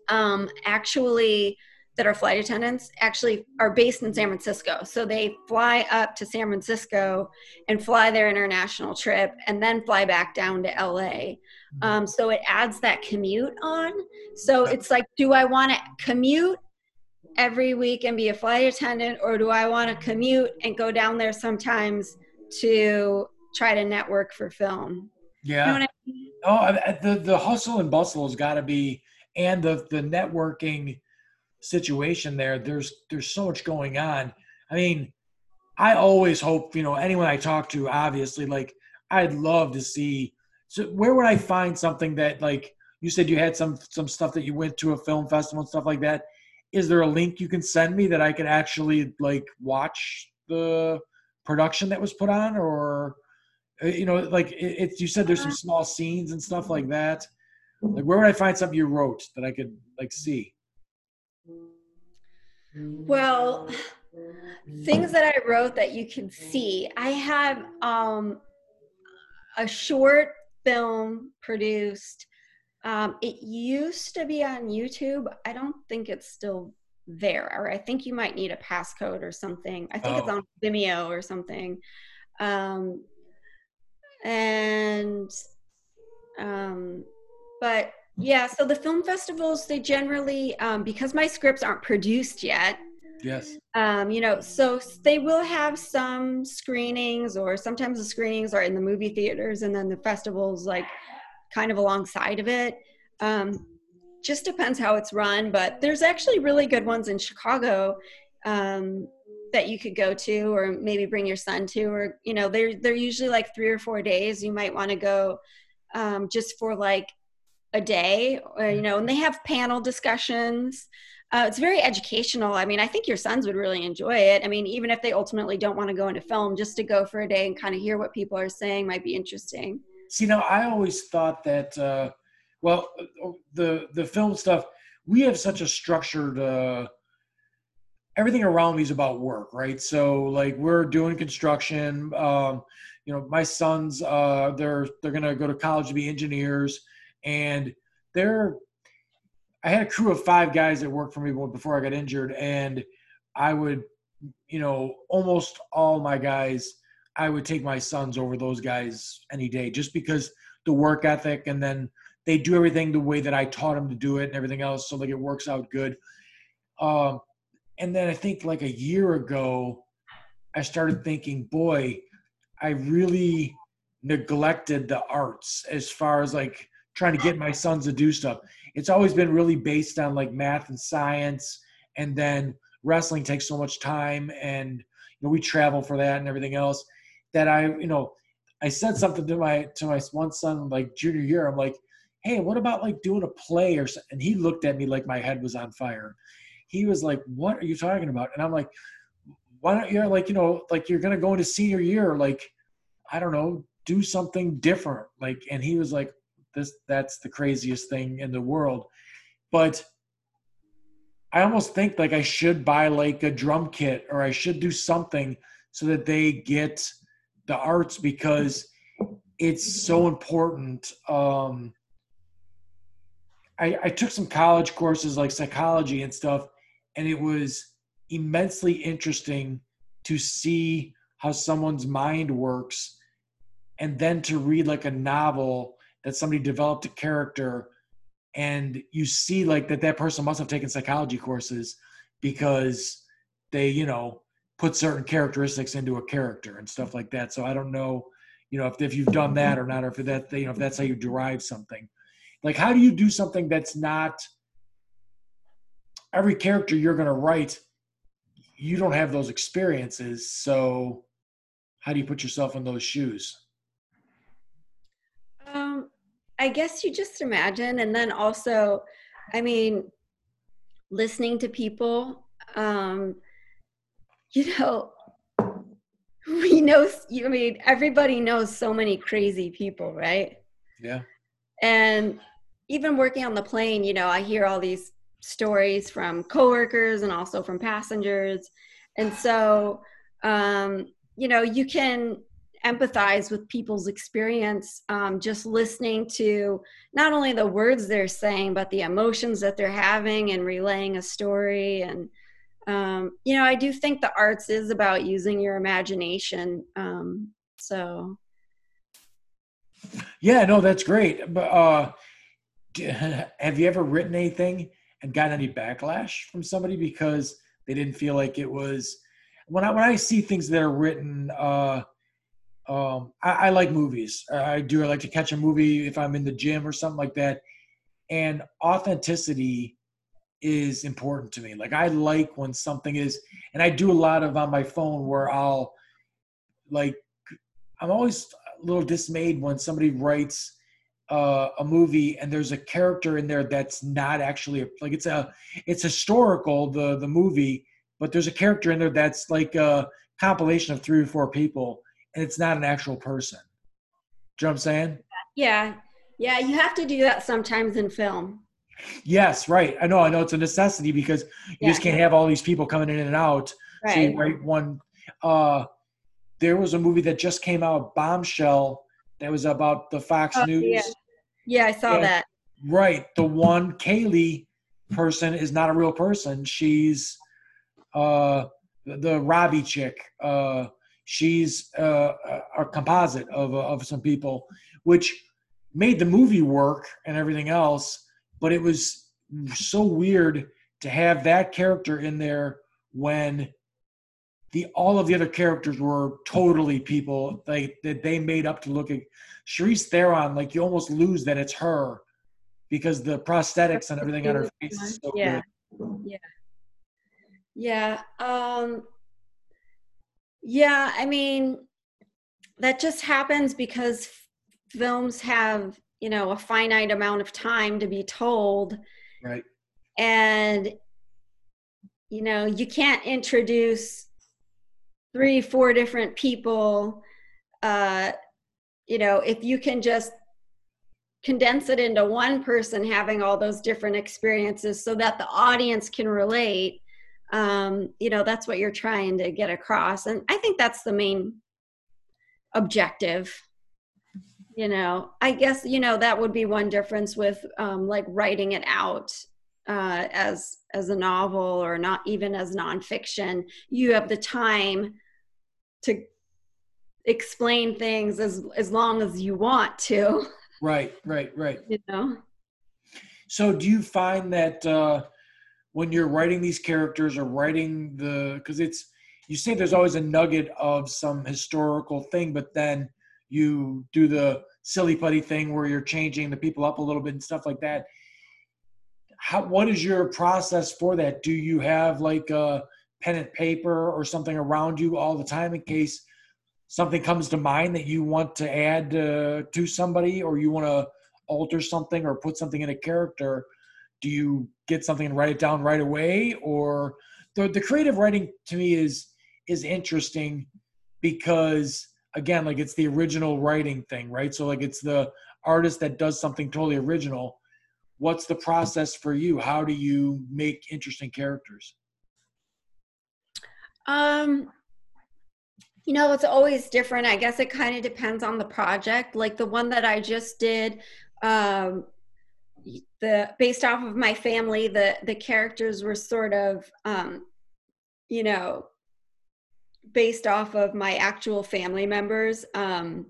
um, actually that are flight attendants actually are based in San Francisco. So they fly up to San Francisco and fly their international trip and then fly back down to LA. Um, so it adds that commute on. So it's like, do I want to commute every week and be a flight attendant, or do I want to commute and go down there sometimes to try to network for film? yeah. You know I mean? Oh, the the hustle and bustle has got to be, and the the networking situation there. There's there's so much going on. I mean, I always hope you know anyone I talk to. Obviously, like I'd love to see. So where would I find something that like you said you had some some stuff that you went to a film festival and stuff like that? Is there a link you can send me that I could actually like watch the production that was put on or? uh, you know like it, it's you said there's some small scenes and stuff like that like where would i find something you wrote that i could like see Well, things that I wrote that you can see. I have um, a short film produced. Um, it used to be on YouTube. I don't think it's still there, or I think you might need a passcode or something. I think it's Oh. on Vimeo or something. Um, and um, but yeah, so the film festivals they generally um, because my scripts aren't produced yet yes um, you know, so they will have some screenings, or sometimes the screenings are in the movie theaters, and then the festivals like kind of alongside of it. Um, just depends how it's run, but there's actually really good ones in Chicago um, that you could go to, or maybe bring your son to, or you know, they're they're usually like three or four days. You might want to go um, just for like a day, or, you know, and they have panel discussions. Uh, it's very educational. I mean, I think your sons would really enjoy it. I mean, even if they ultimately don't want to go into film, just to go for a day and kind of hear what people are saying might be interesting. see now i always thought that uh well the the film stuff we have such a structured uh everything around me is about work right so like we're doing construction um you know my sons uh they're they're gonna go to college to be engineers and they're i had a crew of five guys that worked for me before i got injured and i would you know almost all my guys I would take my sons over those guys any day, just because the work ethic, and then they do everything the way that I taught them to do it, and everything else, so like it works out good. Um, and then I think like a year ago, I started thinking, boy, I really neglected the arts as far as like trying to get my sons to do stuff. It's always been really based on like math and science, and then wrestling takes so much time, and you know we travel for that and everything else. That I, you know, I said something to my to my one son like junior year. I'm like, hey, what about like doing a play or something? And he looked at me like my head was on fire. He was like, what are you talking about? And I'm like, why don't you like you know like you're gonna go into senior year like I don't know do something different like and he was like this that's the craziest thing in the world. But i almost think like i should buy like a drum kit or i should do something so that they get the arts because it's so important um I, I took some college courses like psychology and stuff and it was immensely interesting to see how someone's mind works and then to read like a novel that somebody developed a character and you see like that that person must have taken psychology courses because they you know put certain characteristics into a character and stuff like that. So i don't know you know if, if you've done that or not or if that you know if that's how you derive something. Like how do you do something that's not every character you're going to write you don't have those experiences so how do you put yourself in those shoes I guess you just imagine, and then also, I mean, listening to people. Um, you know, [LAUGHS] we know. I mean, everybody knows so many crazy people, right? Yeah. And even working on the plane, you know, I hear all these stories from coworkers and also from passengers, and so um, you know, you can empathize with people's experience um, just listening to not only the words they're saying but the emotions that they're having and relaying a story. And um, you know i do think the arts is about using your imagination um, so. Yeah no that's great. But uh [LAUGHS] have you ever written anything and gotten any backlash from somebody because they didn't feel like it was when i when i see things that are written uh um, I, I, like movies. I do. I like to catch a movie if I'm in the gym or something like that. And authenticity is important to me. Like I like when something is, and I do a lot of on my phone where I'll like, I'm always a little dismayed when somebody writes uh, a movie and there's a character in there that's not actually a, like it's a it's historical the the movie, but there's a character in there that's like a compilation of three or four people and it's not an actual person. Do you know what I'm saying? Yeah. Yeah, you have to do that sometimes in film. Yes, right. I know. I know it's a necessity because you yeah. just can't have all these people coming in and out. Right. So you write one. Uh, there was a movie that just came out, Bombshell, that was about the Fox oh, News. Yeah. yeah, I saw and, that. Right. The one Kaylee person is not a real person. She's uh, the, the Robbie chick. Uh, she's uh, a composite of, of some people, which made the movie work and everything else. But it was so weird to have that character in there when the all of the other characters were totally people like that they made up to look at Charlize Theron. Like you almost lose that it's her because the prosthetics and everything on her face is so yeah. good. Yeah. Yeah. Um, yeah, I mean, that just happens because films have, you know, a finite amount of time to be told. Right. And, you know, you can't introduce three, four different people. Uh, you know, if you can just condense it into one person having all those different experiences so that the audience can relate um, you know that's what you're trying to get across and i think that's the main objective you know i guess you know that would be one difference with um, like writing it out uh, as as a novel or not even as nonfiction you have the time to explain things as as long as you want to. Right, right, right. [LAUGHS] You know. So, do you find that uh, when you're writing these characters or writing the because it's you say there's always a nugget of some historical thing, but then you do the silly putty thing where you're changing the people up a little bit and stuff like that. How what is your process for that? Do you have like a pen and paper or something around you all the time in case something comes to mind that you want to add uh, to somebody or you want to alter something or put something in a character do you get something and write it down right away? Or the, the creative writing to me is is interesting because again like it's the original writing thing right? So like it's the artist that does something totally original. What's the process for you? How do you make interesting characters? Um you know it's always different. I guess it kind of depends on the project. Like the one that i just did um the based off of my family the the characters were sort of um you know based off of my actual family members. Um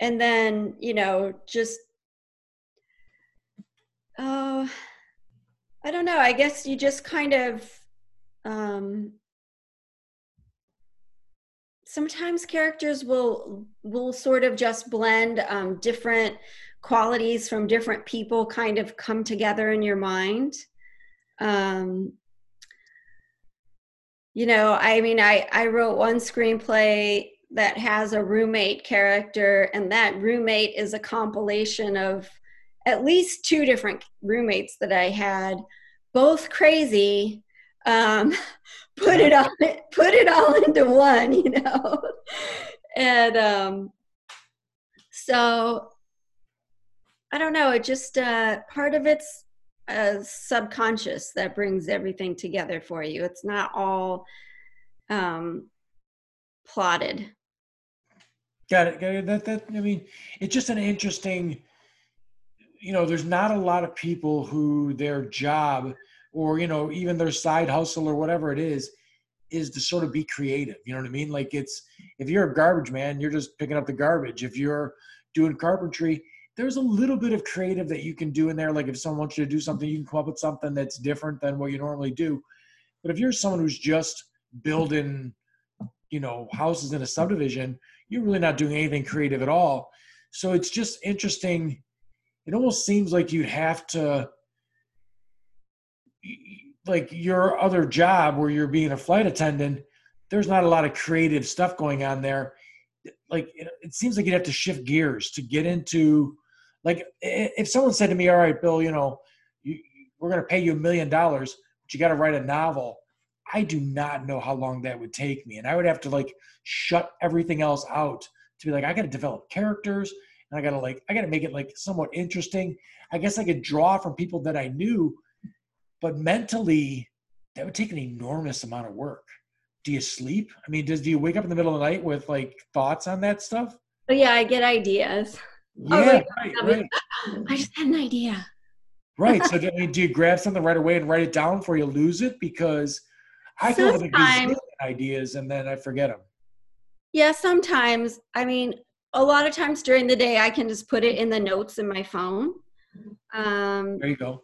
and then you know just oh i don't know i guess you just kind of um sometimes characters will will sort of just blend um, different qualities from different people kind of come together in your mind. Um, you know i mean i i wrote one screenplay that has a roommate character and that roommate is a compilation of at least two different roommates that i had both crazy um, [LAUGHS] put it all put it all into one [LAUGHS] you know? And um, so I don't know. It just uh, part of it's uh, subconscious that brings everything together for you. It's not all um, plotted. Got it. Got it. That that I mean, it's just an interesting. You know, there's not a lot of people who their job or you know even their side hustle or whatever it is is to sort of be creative. You know what I mean? Like it's if you're a garbage man, you're just picking up the garbage. If you're doing carpentry, there's a little bit of creative that you can do in there. Like if someone wants you to do something, you can come up with something that's different than what you normally do. But if you're someone who's just building, you know, houses in a subdivision, you're really not doing anything creative at all. So it's just interesting. It almost seems like you'd have to, like your other job where you're being a flight attendant, there's not a lot of creative stuff going on there. Like it seems like you'd have to shift gears to get into like if someone said to me, "All right, Bill, you know, you, we're going to pay you a million dollars, but you got to write a novel," I do not know how long that would take me, and I would have to like shut everything else out to be like, I got to develop characters, and I got to like, I got to make it like somewhat interesting. I guess I could draw from people that I knew, but mentally, that would take an enormous amount of work. Do you sleep? I mean, does do you wake up in the middle of the night with like thoughts on that stuff? Oh yeah, I get ideas. Yeah, right, right. I just had an idea. Right. So, do, I mean, do you grab something right away and write it down before you lose it? Because I come up with ideas and then I forget them. Yeah, sometimes. I mean, a lot of times during the day, I can just put it in the notes in my phone. Um, there you go.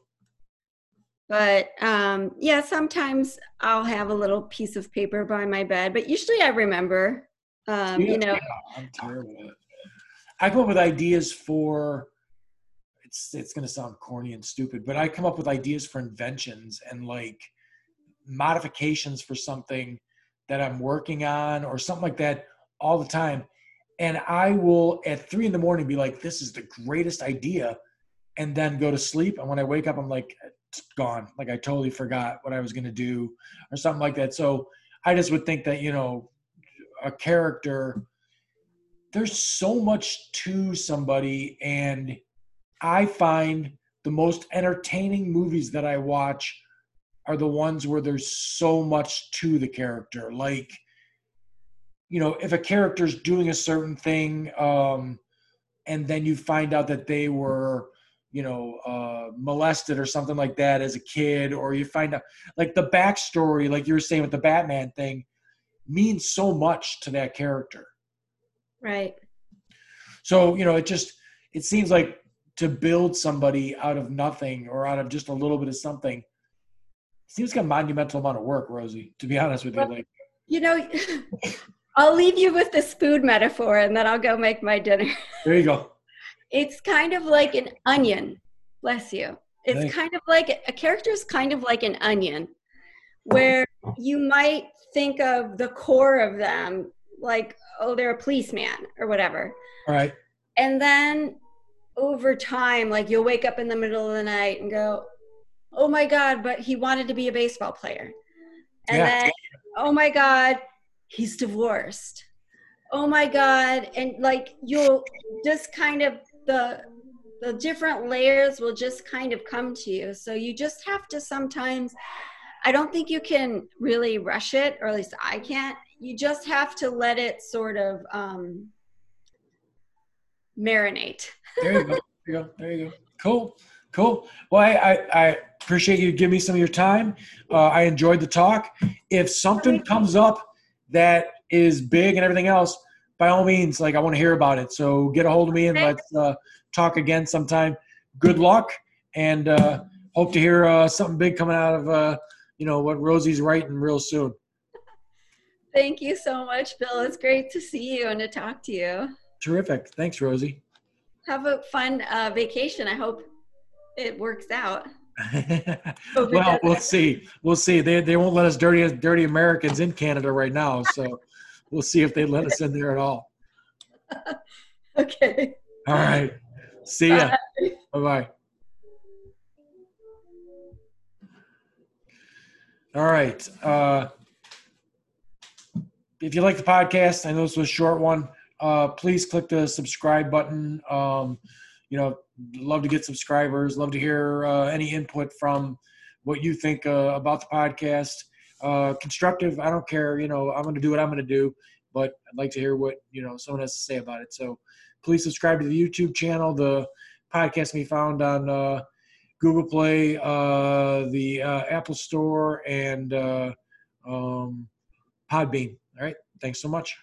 But um, yeah, sometimes I'll have a little piece of paper by my bed, but usually I remember. Um, yeah, you know, yeah, I'm terrible at it. I come up with ideas for it's it's gonna sound corny and stupid, but I come up with ideas for inventions and like modifications for something that I'm working on or something like that all the time. And I will at three in the morning be like, this is the greatest idea, and then go to sleep. And when I wake up, I'm like, it's gone. Like I totally forgot what I was gonna do or something like that. So I just would think that, you know, a character there's so much to somebody and i find the most entertaining movies that i watch are the ones where there's so much to the character. Like you know if a character's doing a certain thing um and then you find out that they were you know uh molested or something like that as a kid or you find out like the backstory like you were saying with the batman thing means so much to that character Right. So, you know, it just it seems like to build somebody out of nothing or out of just a little bit of something seems like a monumental amount of work, Rosie, to be honest with you. Like You know, [LAUGHS] I'll leave you with this food metaphor and then I'll go make my dinner. there you go. [LAUGHS] It's kind of like an onion. Bless you. It's Thanks. kind of like a character is kind of like an onion where oh. you might think of the core of them like, oh, they're a policeman or whatever. All right. And then over time, like you'll wake up in the middle of the night and go, oh my God, but he wanted to be a baseball player. And Yeah. then, oh my God, he's divorced. Oh my God. And like you'll just kind of, the, the different layers will just kind of come to you. So you just have to sometimes, I don't think you can really rush it, or at least I can't. You just have to let it sort of um, marinate. There you go. There you go. There you go. Cool. Cool. Well, I, I, I appreciate you giving me some of your time. Uh, I enjoyed the talk. If something comes up that is big and everything else, by all means, like I want to hear about it. So get a hold of me and Thanks. let's uh, talk again sometime. Good luck, and uh, hope to hear uh, something big coming out of uh, you know what Rosie's writing real soon. Thank you so much, Bill. It's great to see you and to talk to you. Terrific. Thanks, Rosie. Have a fun uh, vacation. I hope it works out. [LAUGHS] Well, we'll see. We'll see. They they won't let us dirty dirty Americans in Canada right now, so [LAUGHS] we'll see if they let us in there at all. [LAUGHS] Okay. All right. See ya. Bye bye. All right. Uh, if you like the podcast, I know this was a short one. Uh, please click the subscribe button. Um, you know, love to get subscribers. Love to hear uh, any input from what you think uh, about the podcast. Uh, constructive, I don't care. You know, I'm going to do what I'm going to do, but I'd like to hear what you know someone has to say about it. So please subscribe to the YouTube channel. The podcast can be found on uh, Google Play, uh, the Apple Store, and um, Podbean. All right. Thanks so much.